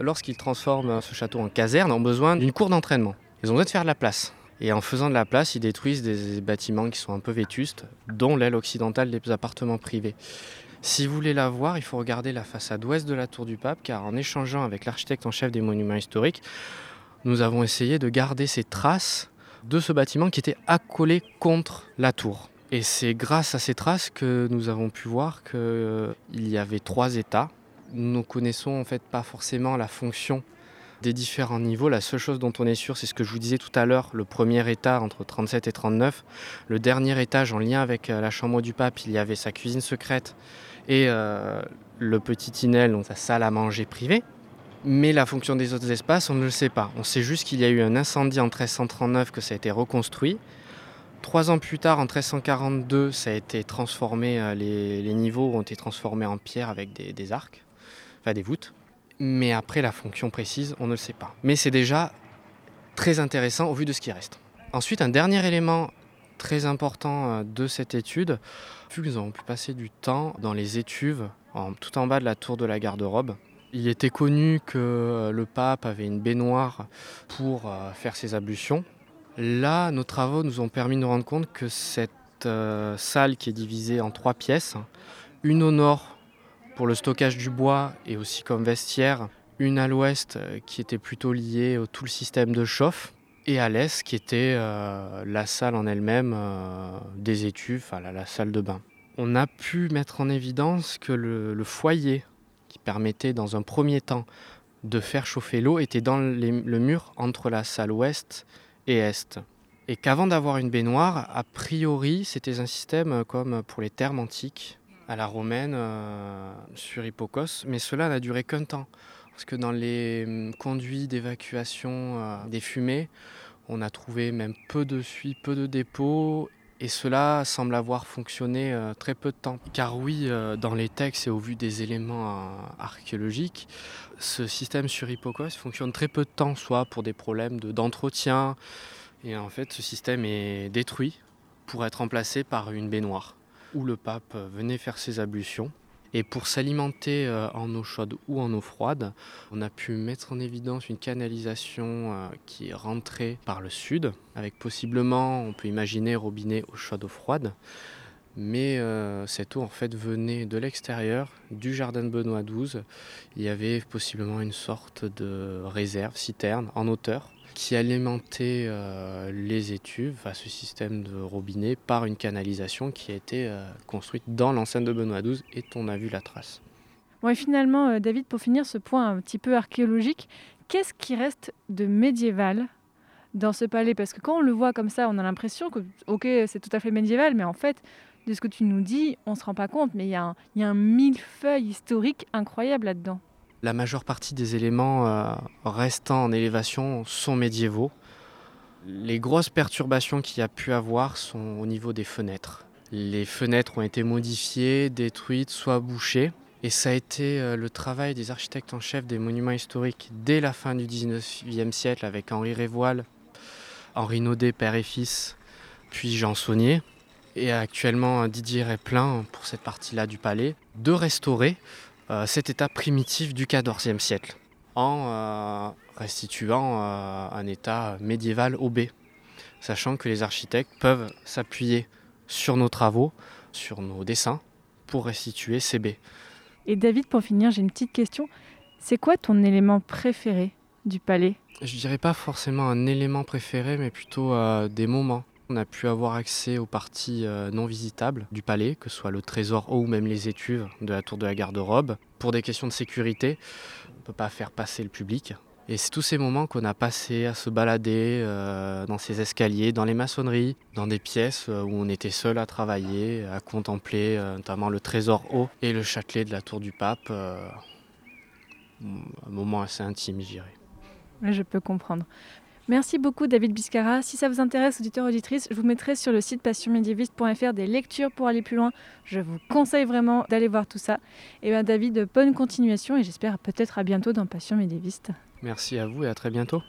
lorsqu'ils transforment ce château en caserne, ont besoin d'une cour d'entraînement. Ils ont besoin de faire de la place. Et en faisant de la place, ils détruisent des bâtiments qui sont un peu vétustes, dont l'aile occidentale des appartements privés. Si vous voulez la voir, il faut regarder la façade ouest de la tour du pape, car en échangeant avec l'architecte en chef des monuments historiques, nous avons essayé de garder ces traces de ce bâtiment qui était accolé contre la tour. Et c'est grâce à ces traces que nous avons pu voir qu'il euh, y avait trois états. Nous ne connaissons en fait pas forcément la fonction des différents niveaux. La seule chose dont on est sûr, c'est ce que je vous disais tout à l'heure, le premier état entre 37 et 39. Le dernier étage en lien avec euh, la chambre du pape, il y avait sa cuisine secrète et euh, le petit Tinel, donc sa salle à manger privée. Mais la fonction des autres espaces, on ne le sait pas. On sait juste qu'il y a eu un incendie en 1339, que ça a été reconstruit. Trois ans plus tard, en 1342, ça a été transformé, euh, les, niveaux ont été transformés en pierre avec des, des, arcs, enfin des voûtes. Mais après, la fonction précise, on ne le sait pas. Mais c'est déjà très intéressant au vu de ce qui reste. Ensuite, un dernier élément très important euh, de cette étude, vu que nous avons pu passer du temps dans les étuves, tout en bas de la tour de la garde-robe. Il était connu que euh, le pape avait une baignoire pour euh, faire ses ablutions. Là, nos travaux nous ont permis de nous rendre compte que cette salle qui est divisée en trois pièces, une au nord pour le stockage du bois et aussi comme vestiaire, une à l'ouest qui était plutôt liée au tout le système de chauffe, et à l'est qui était euh, la salle en elle-même euh, des études, enfin la, salle de bain. On a pu mettre en évidence que le, foyer qui permettait dans un premier temps de faire chauffer l'eau était dans le mur entre la salle ouest et est. Et qu'avant d'avoir une baignoire, a priori, c'était un système comme pour les thermes antiques, à la romaine, euh, sur Hippocos, mais cela n'a duré qu'un temps. Parce que dans les hum, conduits d'évacuation euh, des fumées, on a trouvé même peu de suie, peu de dépôts, et cela semble avoir fonctionné euh, très peu de temps. Car oui, euh, dans les textes et au vu des éléments archéologiques, ce système sur Hippocos fonctionne très peu de temps, soit pour des problèmes d'entretien, et en fait ce système est détruit pour être remplacé par une baignoire, où le pape venait faire ses ablutions. Et pour s'alimenter euh, en eau chaude ou en eau froide, on a pu mettre en évidence une canalisation euh, qui est rentrée par le sud, avec possiblement, on peut imaginer, robinet eau chaude, eau froide. Mais euh, cette eau en fait venait de l'extérieur, du jardin de Benoît XII. Il y avait possiblement une sorte de réserve, citerne en hauteur, qui alimentait euh, les étuves, à ce système de robinet, par une canalisation qui a été euh, construite dans l'enceinte de Benoît XII et on a vu la trace. Bon, finalement, euh, David, pour finir ce point un petit peu archéologique, qu'est-ce qui reste de médiéval dans ce palais? Parce que quand on le voit comme ça, on a l'impression que, ok, c'est tout à fait médiéval, mais en fait, de ce que tu nous dis, on ne se rend pas compte, mais il y, a un millefeuille historique incroyable là-dedans. La majeure partie des éléments euh, restants en élévation sont médiévaux. Les grosses perturbations qu'il y a pu avoir sont au niveau des fenêtres. Les fenêtres ont été modifiées, détruites, soit bouchées. Et ça a été euh, le travail des architectes en chef des monuments historiques dès la fin du 19e siècle avec Henri Révoil, Henri Naudet, père et fils, puis Jean Saunier, et actuellement Didier Réplin pour cette partie-là du palais, de restaurer euh, cet état primitif du XIVe siècle en euh, restituant un état médiéval au B, sachant que les architectes peuvent s'appuyer sur nos travaux, sur nos dessins, pour restituer ces baies. Et David, pour finir, j'ai une petite question. C'est quoi ton élément préféré du palais? Je dirais pas forcément un élément préféré, mais plutôt euh, des moments. On a pu avoir accès aux parties euh, non visitables du palais, que ce soit le trésor haut ou même les étuves de la tour de la garde-robe. Pour des questions de sécurité, on ne peut pas faire passer le public. Et c'est tous ces moments qu'on a passés à se balader euh, dans ces escaliers, dans les maçonneries, dans des pièces euh, où on était seul à travailler, à contempler notamment le trésor haut et le châtelet de la tour du pape. un moment assez intime, je dirais. Je peux comprendre. Merci beaucoup David Biscara. Si ça vous intéresse, auditeurs, auditrices, je vous mettrai sur le site passionmédiéviste.fr des lectures pour aller plus loin. Je vous conseille vraiment d'aller voir tout ça. Et bien David, bonne continuation et j'espère peut-être à bientôt dans Passion médiéviste. Merci à vous et à très bientôt.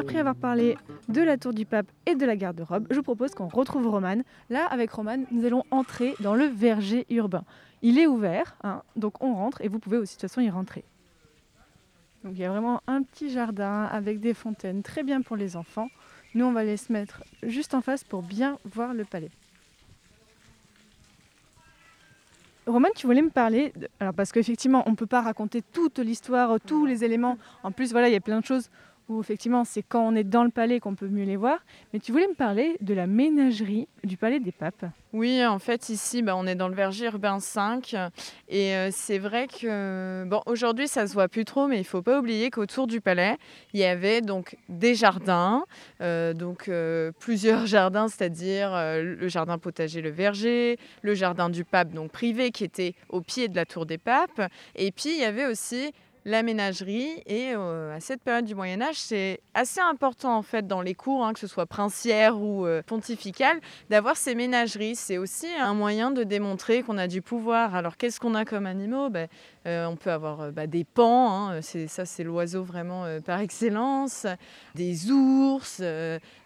Après avoir parlé de la tour du pape et de la garde-robe, je vous propose qu'on retrouve Roman. Là, avec Roman, nous allons entrer dans le verger urbain. Il est ouvert, hein, donc on rentre et vous pouvez aussi de toute façon y rentrer. Donc il y a vraiment un petit jardin avec des fontaines, très bien pour les enfants. Nous, on va les se mettre juste en face pour bien voir le palais. Roman, tu voulais me parler, alors parce qu'effectivement, on ne peut pas raconter toute l'histoire, tous les éléments. En plus, voilà, il y a plein de choses où effectivement c'est quand on est dans le palais qu'on peut mieux les voir. Mais tu voulais me parler de la ménagerie du palais des papes. Oui, en fait ici bah, on est dans le verger urbain 5 et euh, c'est vrai que bon aujourd'hui ça se voit plus trop mais il faut pas oublier qu'autour du palais il y avait donc des jardins, euh, donc euh, plusieurs jardins, c'est-à-dire le jardin potager le verger, le jardin du pape donc privé qui était au pied de la tour des papes et puis il y avait aussi la ménagerie. Et euh, à cette période du Moyen Âge, c'est assez important en fait dans les cours, hein, que ce soit princière ou euh, pontificale, d'avoir ces ménageries. C'est aussi un moyen de démontrer qu'on a du pouvoir. Alors qu'est-ce qu'on a comme animaux? Ben, euh, On peut avoir bah, des pans, hein, ça c'est l'oiseau vraiment par excellence, des ours,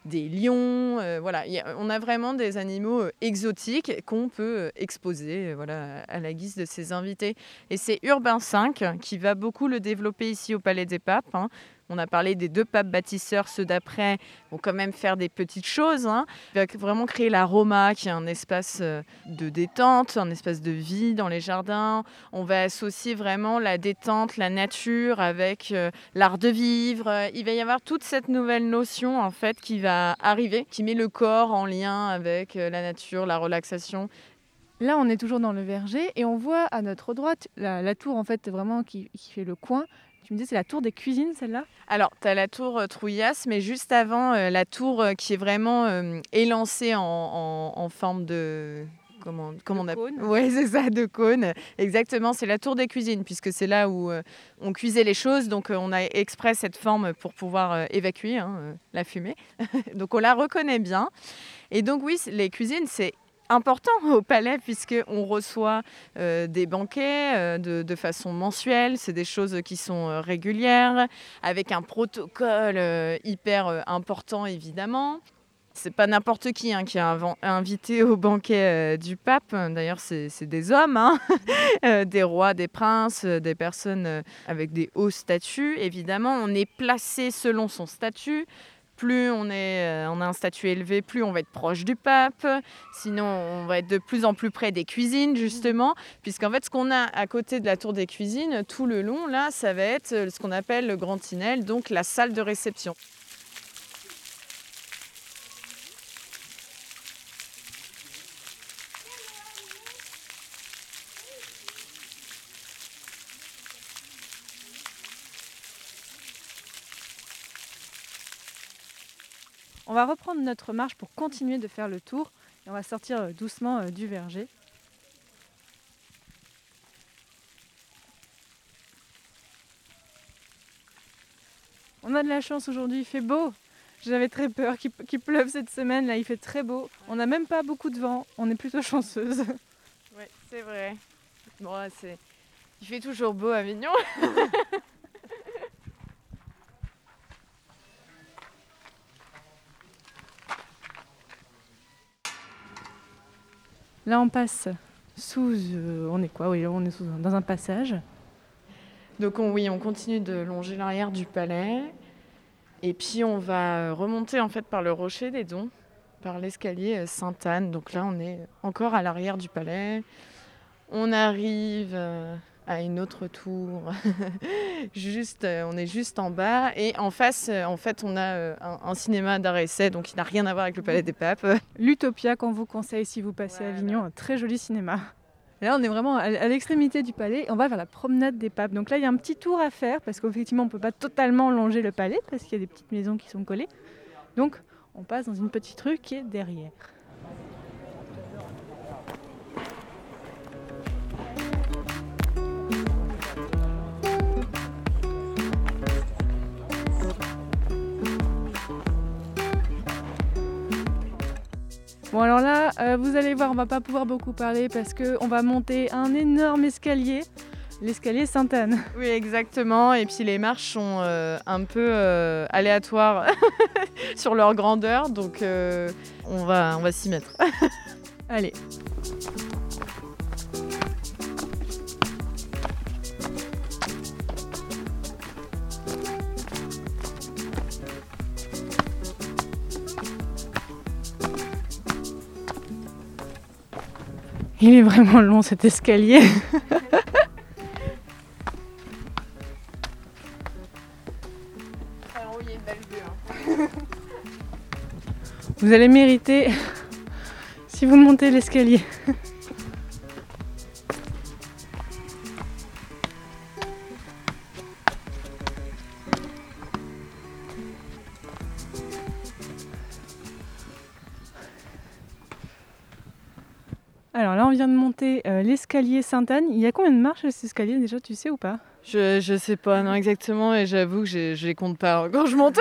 des lions. voilà, on a vraiment des animaux exotiques qu'on peut exposer voilà, à la guise de ses invités. Et c'est Urbain V qui va beaucoup le développer ici au Palais des Papes. Hein. On a parlé des deux papes bâtisseurs, ceux d'après vont quand même faire des petites choses. Hein. Il va vraiment créer l'aroma, qui est un espace euh, de détente, un espace de vie dans les jardins. On va associer vraiment la détente, la nature avec euh, l'art de vivre. Il va y avoir toute cette nouvelle notion en fait qui va arriver, qui met le corps en lien avec euh, la nature, la relaxation Là, on est toujours dans le verger et on voit à notre droite la, tour en fait vraiment qui, fait le coin. Tu me dis c'est la tour des cuisines celle-là? Alors, tu as la tour euh, Trouillas, mais juste avant, euh, la tour euh, qui est vraiment élancée en, forme de... Comment, comment on appelle Oui, c'est ça, de cône. Exactement, c'est la tour des cuisines, puisque c'est là où on cuisait les choses. Donc, on a exprès cette forme pour pouvoir évacuer hein, la fumée. donc, on la reconnaît bien. Et donc, oui, les cuisines, c'est important au palais puisqu'on reçoit euh, des banquets euh, de, façon mensuelle. C'est des choses qui sont euh, régulières, avec un protocole hyper important évidemment. C'est pas n'importe qui hein, qui est invité au banquet du pape. D'ailleurs, c'est des hommes, hein. des rois, des princes, des personnes avec des hauts statuts. Évidemment, on est placé selon son statut plus on, est, euh, on a un statut élevé, plus on va être proche du pape. Sinon, on va être de plus en plus près des cuisines, justement. Puisqu'en fait, ce qu'on a à côté de la tour des cuisines, tout le long, là, ça va être ce qu'on appelle le grand tinel, donc la salle de réception. On va reprendre notre marche pour continuer de faire le tour et on va sortir euh, doucement euh, du verger. On a de la chance aujourd'hui, il fait beau. J'avais très peur qu'il pleuve cette semaine, là il fait très beau. On n'a même pas beaucoup de vent, on est plutôt chanceuse. Oui, c'est vrai. Bon, il fait toujours beau à Mignon. Là on passe sous... euh, on est quoi Oui, on est dans un passage. Donc on, oui, on continue de longer l'arrière du palais. Et puis on va remonter en fait par le rocher des Dons, par l'escalier euh, Sainte-Anne. Donc là on est encore à l'arrière du palais. On arrive euh, à une autre tour. juste, euh, on est juste en bas. Et en face, euh, en fait, on a euh, un, un cinéma d'art essai, donc il n'a rien à voir avec le palais des papes. L'Utopia qu'on vous conseille si vous passez à. Avignon, un très joli cinéma. Là on est vraiment à à l'extrémité du palais, on va vers la promenade des papes. Donc là il y a un petit tour à faire parce qu'effectivement on ne peut pas totalement longer le palais parce qu'il y a des petites maisons qui sont collées. Donc on passe dans une petite rue qui est derrière. Bon alors là, euh, vous allez voir, on va pas pouvoir beaucoup parler parce que on va monter un énorme escalier, l'escalier Sainte-Anne. Oui, exactement. Et puis les marches sont euh, un peu euh, aléatoires sur leur grandeur, donc on va, on va s'y mettre. Allez. Il est vraiment long cet escalier. Vous allez mériter si vous montez l'escalier. Là, on vient de monter euh, l'escalier Sainte-Anne. Il y a combien de marches à cet escalier déjà, tu sais ou pas? Je, je sais pas, non, exactement, et j'avoue que je, les compte pas hein, quand je monte.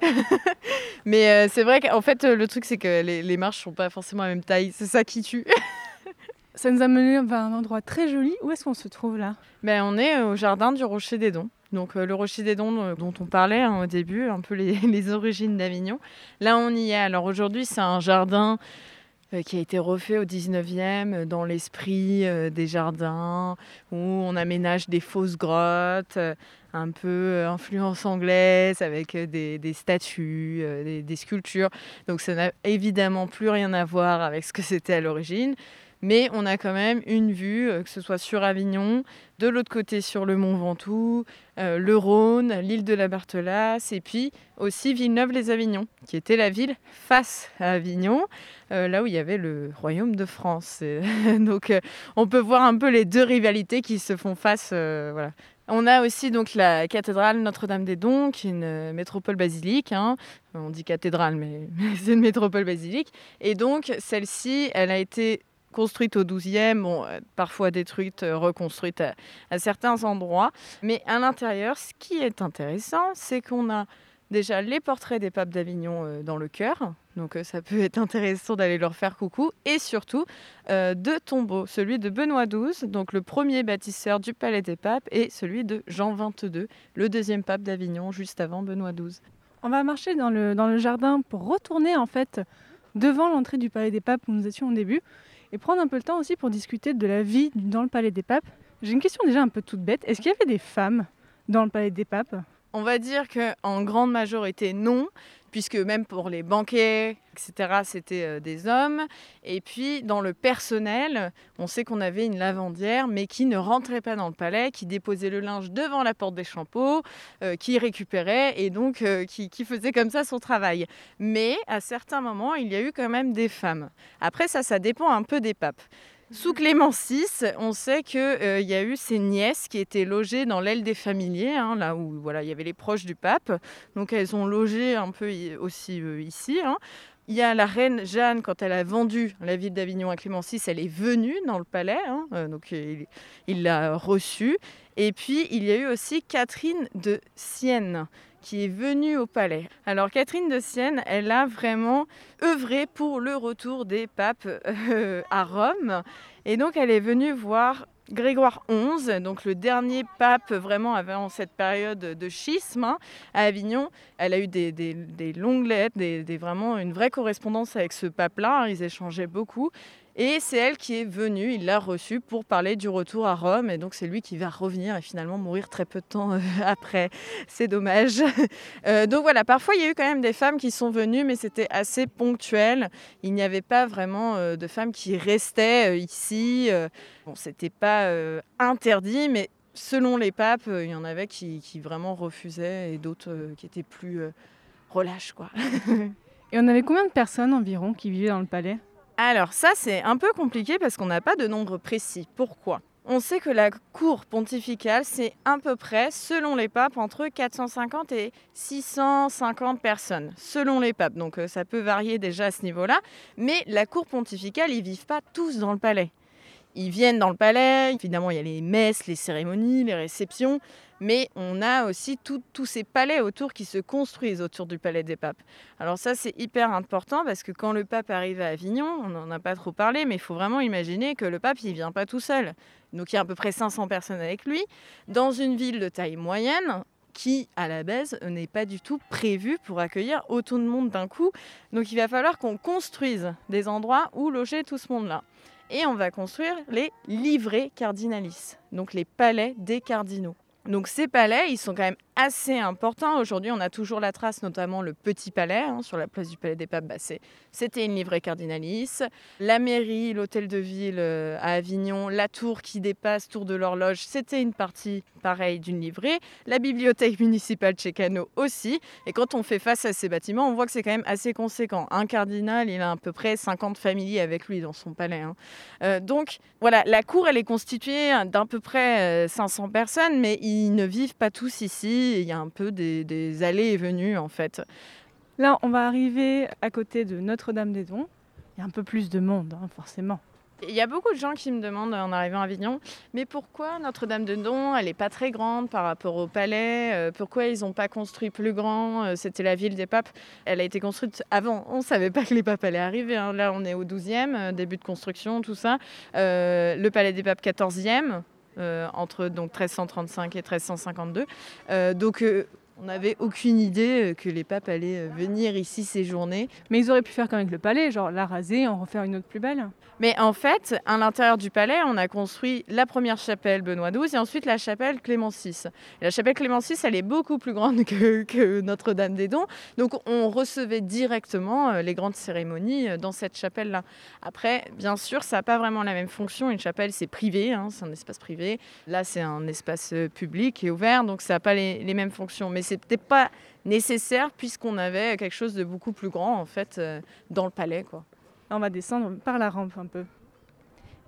Mais euh, c'est vrai qu'en fait, euh, le truc, c'est que les, les marches sont pas forcément à la même taille. C'est ça qui tue. Ça nous a mené vers un endroit très joli. Où est-ce qu'on se trouve là? Ben, on est au jardin du Rocher des Dons. Donc euh, le Rocher des Dons euh, dont on parlait hein, au début, un peu les, les origines d'Avignon. Là on y est. Alors aujourd'hui c'est un jardin euh, qui a été refait au 19e euh, dans l'esprit euh, des jardins où on aménage des fausses grottes. euh, un peu euh, influence anglaise avec euh, des, des statues, euh, des, des sculptures. Donc ça n'a évidemment plus rien à voir avec ce que c'était à l'origine. Mais on a quand même une vue, euh, que ce soit sur Avignon, de l'autre côté sur le Mont Ventoux, euh, le Rhône, l'île de la Barthelasse, et puis aussi Villeneuve-les-Avignon, qui était la ville face à Avignon, euh, là où il y avait le royaume de France. Donc on peut voir un peu les deux rivalités qui se font face. voilà. On a aussi donc la cathédrale Notre-Dame-des-Dons, qui est une métropole basilique. hein. On dit cathédrale, mais c'est une métropole basilique. Et donc celle-ci, elle a été construite au 12e, bon, euh, parfois détruite, euh, reconstruite à, certains endroits. Mais à l'intérieur, ce qui est intéressant, c'est qu'on a déjà les portraits des papes d'Avignon euh, dans le cœur. Donc ça peut être intéressant d'aller leur faire coucou. Et surtout, deux tombeaux. Celui de Benoît XII, donc le premier bâtisseur du Palais des Papes, et celui de Jean XXII, le deuxième pape d'Avignon, juste avant Benoît XII. On va marcher dans le, dans le jardin pour retourner en fait devant l'entrée du Palais des Papes où nous étions au début et prendre un peu le temps aussi pour discuter de la vie dans le Palais des Papes. J'ai une question déjà un peu toute bête. Est-ce qu'il y avait des femmes dans le Palais des Papes? On va dire qu'en grande majorité, non, puisque même pour les banquets, etc., c'était euh, des hommes. Et puis, dans le personnel, on sait qu'on avait une lavandière, mais qui ne rentrait pas dans le palais, qui déposait le linge devant la porte des champeaux, euh, qui récupérait et donc euh, qui, qui faisait comme ça son travail. Mais à certains moments, il y a eu quand même des femmes. Après, ça, ça dépend un peu des papes. Sous Clément VI, on sait qu'il il y a eu ses nièces qui étaient logées dans l'aile des familiers, hein, là où voilà, il y avait les proches du pape. Donc elles ont logé un peu aussi euh, ici. hein. Il y a la reine Jeanne, quand elle a vendu la ville d'Avignon à Clément VI, elle est venue dans le palais, hein, euh, donc il l'a reçue. Et puis il y a eu aussi Catherine de Sienne, qui est venue au palais. Alors Catherine de Sienne, elle a vraiment œuvré pour le retour des papes euh, à Rome. Et donc elle est venue voir Grégoire XI, donc le dernier pape vraiment avant cette période de schisme hein, à Avignon. Elle a eu des, longues lettres, des, vraiment une vraie correspondance avec ce pape-là. Hein, ils échangeaient beaucoup. Et c'est elle qui est venue, il l'a reçue pour parler du retour à Rome. Et donc c'est lui qui va revenir et finalement mourir très peu de temps euh, après. C'est dommage. Euh, donc voilà, parfois il y a eu quand même des femmes qui sont venues, mais c'était assez ponctuel. Il n'y avait pas vraiment euh, de femmes qui restaient ici. Bon, c'était pas interdit, mais selon les papes, il y en avait qui, qui vraiment refusaient et d'autres qui étaient plus relâches. Quoi. et on avait combien de personnes environ qui vivaient dans le palais? Alors ça, c'est un peu compliqué parce qu'on n'a pas de nombre précis. Pourquoi? On sait que la cour pontificale, c'est à peu près, selon les papes, entre 450 et 650 personnes, selon les papes. Donc euh, ça peut varier déjà à ce niveau-là. Mais la cour pontificale, ils vivent pas tous dans le palais. Ils viennent dans le palais, évidemment il y a les messes, les cérémonies, les réceptions, mais on a aussi tous ces palais autour qui se construisent autour du palais des papes. Alors ça, c'est hyper important parce que quand le pape arrive à Avignon, on n'en a pas trop parlé, mais il faut vraiment imaginer que le pape, il vient pas tout seul. Donc il y a à peu près 500 personnes avec lui, dans une ville de taille moyenne, qui, à la base, n'est pas du tout prévue pour accueillir autant de monde d'un coup. Donc il va falloir qu'on construise des endroits où loger tout ce monde-là. Et on va construire les livrets cardinalis, donc les palais des cardinaux. Donc ces palais, ils sont quand même assez important. Aujourd'hui, on a toujours la trace, notamment le Petit Palais, hein, sur la place du Palais des Papes. Bah, c'était une livrée cardinalis. La mairie, l'hôtel de ville euh, à Avignon, la tour qui dépasse, tour de l'horloge, c'était une partie, pareille, d'une livrée. La bibliothèque municipale de Cano aussi. Et quand on fait face à ces bâtiments, on voit que c'est quand même assez conséquent. Un cardinal, il a à peu près 50 familles avec lui dans son palais. Hein. Euh, donc voilà, la cour, elle est constituée d'à peu près 500 euh, personnes, mais ils ne vivent pas tous ici il y a un peu des, allées et venues en fait. Là, on va arriver à côté de Notre-Dame-des-Dons. Il y a un peu plus de monde, hein, forcément. Il y a beaucoup de gens qui me demandent en arrivant à Avignon, mais pourquoi Notre-Dame-de-Dons, elle n'est pas très grande par rapport au palais euh, Pourquoi ils n'ont pas construit plus grand euh, C'était la ville des papes. Elle a été construite avant. On ne savait pas que les papes allaient arriver. Hein. Là, on est au 12e, euh, début de construction, tout ça. le palais des papes, 14e. Euh, entre donc 1335 et 1352. Euh, donc euh, on n'avait aucune idée que les papes allaient venir ici séjourner. Mais ils auraient pu faire comme avec le palais, genre la raser, en refaire une autre plus belle. Mais en fait, à l'intérieur du palais, on a construit la première chapelle Benoît XII et ensuite la chapelle Clément VI. la chapelle Clément VI, elle est beaucoup plus grande que, Notre-Dame-des-Dons. Donc on recevait directement euh, les grandes cérémonies euh, dans cette chapelle-là. Après, bien sûr, ça n'a pas vraiment la même fonction. Une chapelle, c'est privé, hein, c'est un espace privé. Là, c'est un espace euh, public et ouvert, donc ça n'a pas les, les, mêmes fonctions. Mais c'était pas nécessaire puisqu'on avait quelque chose de beaucoup plus grand en fait dans le palais, quoi on va descendre par la rampe un peu.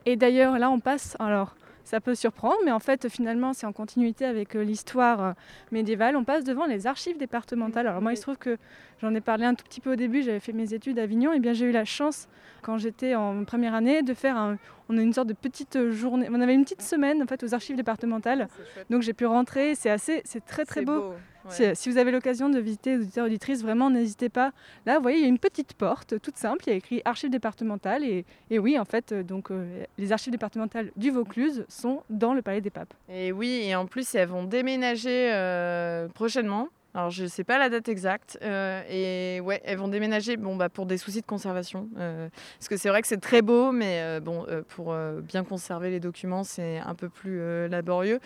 Et d'ailleurs, là, on passe. Alors, ça peut surprendre, mais en fait, finalement, c'est en continuité avec euh, l'histoire euh, médiévale. On passe devant les archives départementales. Alors, moi, il se trouve que j'en ai parlé un tout petit peu au début. J'avais fait mes études à Avignon. Et bien, j'ai eu la chance, quand j'étais en première année, de faire un. On a une sorte de petite journée. On avait une petite semaine, en fait, aux archives départementales. Donc, j'ai pu rentrer. C'est assez. C'est très, très beau. Si, vous avez l'occasion de visiter les auditeurs auditrices, vraiment n'hésitez pas. Là, vous voyez, il y a une petite porte toute simple, il y a écrit archives départementales et, oui, en fait, euh, donc euh, les archives départementales du Vaucluse sont dans le Palais des Papes. Et oui, et en plus, elles vont déménager euh, prochainement. Alors je ne sais pas la date exacte. Euh, et ouais, elles vont déménager bon, bah, pour des soucis de conservation. Euh, parce que c'est vrai que c'est très beau, mais euh, bon, pour bien conserver les documents, c'est un peu plus laborieux.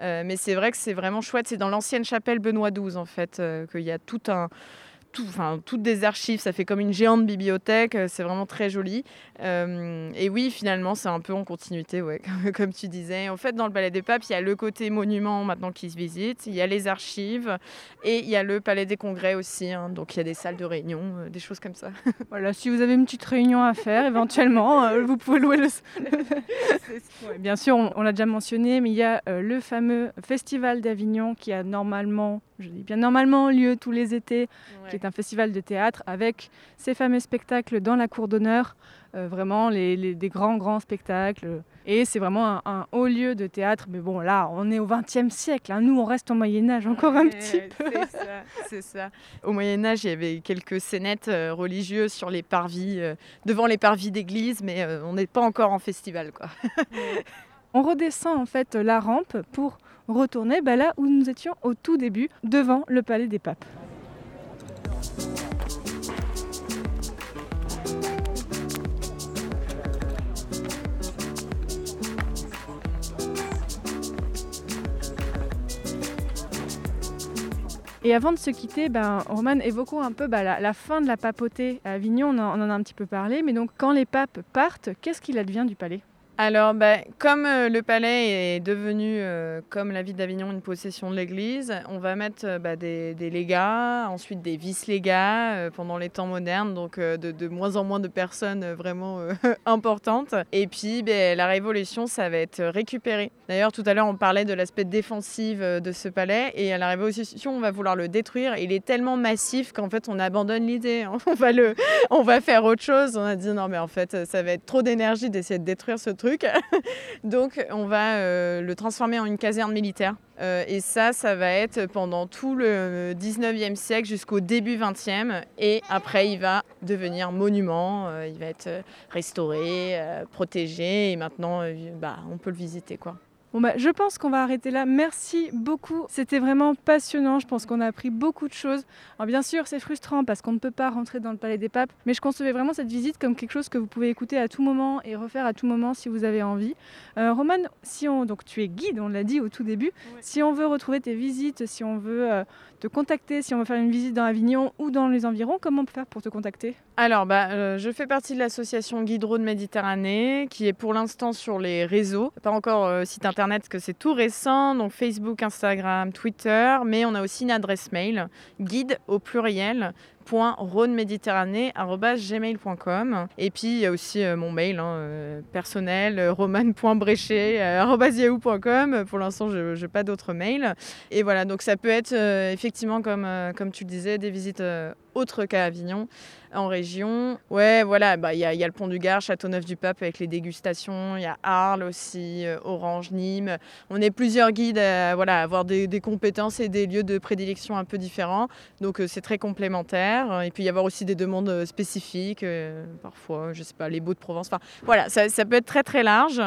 mais c'est vrai que c'est vraiment chouette. C'est dans l'ancienne chapelle Benoît XII, en fait, qu'il y a tout un enfin, toutes des archives, ça fait comme une géante bibliothèque, euh, c'est vraiment très joli. Euh, et oui, finalement, c'est un peu en continuité, ouais, comme tu disais. En fait, dans le Palais des Papes, il y a le côté monument maintenant qui se visite, il y a les archives et il y a le Palais des Congrès aussi. Hein. donc il y a des salles de réunion, euh, des choses comme ça. Voilà, si vous avez une petite réunion à faire, éventuellement, vous pouvez louer le. bien sûr, on, l'a déjà mentionné, mais il y a le fameux Festival d'Avignon qui a normalement je dis bien normalement, lieu tous les étés, qui est un festival de théâtre avec ces fameux spectacles dans la cour d'honneur, euh, vraiment les, des grands, grands spectacles. Et c'est vraiment un, haut lieu de théâtre. Mais bon, là, on est au XXe siècle. Hein. Nous, on reste au Moyen-Âge encore un petit peu. C'est ça. Au Moyen-Âge, il y avait quelques scénettes euh, religieuses sur les parvis, euh, devant les parvis d'église, mais on n'est pas encore en festival, quoi. on redescend en fait la rampe pour retourner bah, là où nous étions au tout début, devant le Palais des Papes. Et avant de se quitter, ben, Roman, évoquons un peu bah, la, fin de la papauté à Avignon. On en, on en, a un petit peu parlé, mais donc quand les papes partent, qu'est-ce qu'il advient du palais? Alors, bah, comme euh, le palais est devenu, euh, comme la ville d'Avignon, une possession de l'Église, on va mettre euh, bah, des, légats, ensuite des vice-légats pendant les temps modernes, donc de, moins en moins de personnes vraiment importantes. Et puis, bah, la Révolution, ça va être récupéré. D'ailleurs, tout à l'heure, on parlait de l'aspect défensif de ce palais, et à la Révolution, on va vouloir le détruire. Il est tellement massif qu'en fait, on abandonne l'idée. On, va on va faire autre chose. On a dit non, mais en fait, ça va être trop d'énergie d'essayer de détruire ce truc. Donc on va euh, le transformer en une caserne militaire. Euh, et ça, ça va être pendant tout le 19e siècle jusqu'au début 20e. Et après, il va devenir monument, euh, il va être restauré, protégé. Et maintenant, bah, on peut le visiter. quoi. Bon bah, je pense qu'on va arrêter là. Merci beaucoup. C'était vraiment passionnant. Je pense qu'on a appris beaucoup de choses. Alors bien sûr, c'est frustrant parce qu'on ne peut pas rentrer dans le Palais des Papes, mais je concevais vraiment cette visite comme quelque chose que vous pouvez écouter à tout moment et refaire à tout moment si vous avez envie. Euh, Roman, si on donc tu es guide, on l'a dit au tout début. Si on veut retrouver tes visites, si on veut euh, te contacter, si on veut faire une visite dans Avignon ou dans les environs, comment on peut faire pour te contacter? Alors, bah, euh, je fais partie de l'association Guide Road Méditerranée, qui est pour l'instant sur les réseaux, pas encore euh, site internet, parce que c'est tout récent, donc Facebook, Instagram, Twitter, mais on a aussi une adresse mail, guide au pluriel gmail.com Et puis il y a aussi euh, mon mail hein, euh, personnel, euh, roman.bréchet.yahoo.com. Pour l'instant, je n'ai pas d'autres mails. Et voilà, donc ça peut être effectivement, comme, comme tu le disais, des visites autres qu'à Avignon en région. Ouais, voilà, bah, il y, a, y, a le Pont du Gard, Châteauneuf-du-Pape avec les dégustations, il y a Arles aussi, euh, Orange, Nîmes. On est plusieurs guides à voilà, avoir des, compétences et des lieux de prédilection un peu différents. Donc euh, c'est très complémentaire. Et puis y avoir aussi des demandes euh, spécifiques, parfois, je sais pas, les beaux de Provence. Enfin, voilà, ça, ça peut être très très large.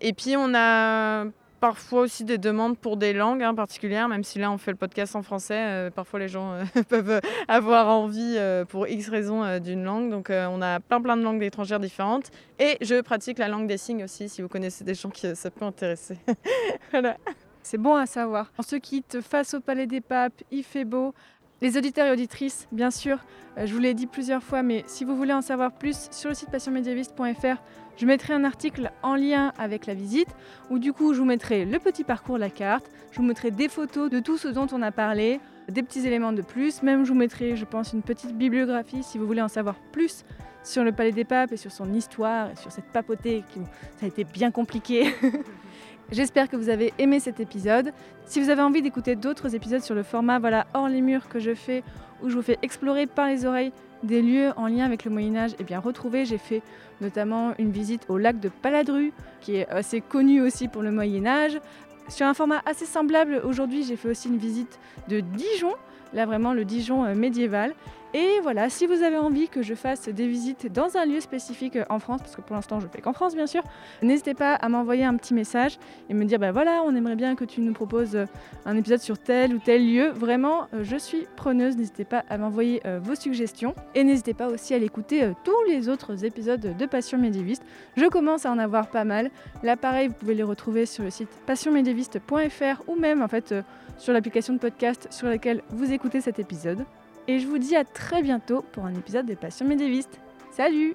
Et puis on a parfois aussi des demandes pour des langues hein, particulières, même si là on fait le podcast en français, euh, parfois les gens euh, peuvent avoir envie euh, pour X raisons d'une langue. Donc on a plein plein de langues étrangères différentes. Et je pratique la langue des signes aussi, si vous connaissez des gens qui ça peut intéresser. voilà. C'est bon à savoir. On se quitte face au Palais des Papes, il fait beau. Les auditeurs et auditrices, bien sûr, je vous l'ai dit plusieurs fois, mais si vous voulez en savoir plus, sur le site passionmédiaviste.fr, je mettrai un article en lien avec la visite où du coup je vous mettrai le petit parcours la carte, je vous mettrai des photos de tout ce dont on a parlé, des petits éléments de plus, même je vous mettrai je pense une petite bibliographie si vous voulez en savoir plus sur le Palais des Papes et sur son histoire et sur cette papauté qui ça a été bien compliqué. J'espère que vous avez aimé cet épisode. Si vous avez envie d'écouter d'autres épisodes sur le format voilà hors les murs que je fais où je vous fais explorer par les oreilles des lieux en lien avec le Moyen Âge, et eh bien retrouvez, j'ai fait notamment une visite au lac de Paladru, qui est assez connu aussi pour le Moyen Âge. Sur un format assez semblable, aujourd'hui j'ai fait aussi une visite de Dijon, là vraiment le Dijon euh, médiéval. Et voilà, si vous avez envie que je fasse des visites dans un lieu spécifique euh, en France, parce que pour l'instant je fais qu'en France bien sûr, n'hésitez pas à m'envoyer un petit message et me dire bah voilà, on aimerait bien que tu nous proposes euh, un épisode sur tel ou tel lieu. Vraiment, je suis preneuse, n'hésitez pas à m'envoyer vos suggestions et n'hésitez pas aussi à l'écouter tous les autres épisodes de Passion médiéviste. Je commence à en avoir pas mal. Là pareil, vous pouvez les retrouver sur le site passionmédiéviste.fr ou même en fait sur l'application de podcast sur laquelle vous écoutez cet épisode. Et je vous dis à très bientôt pour un épisode des Passions médiévistes. Salut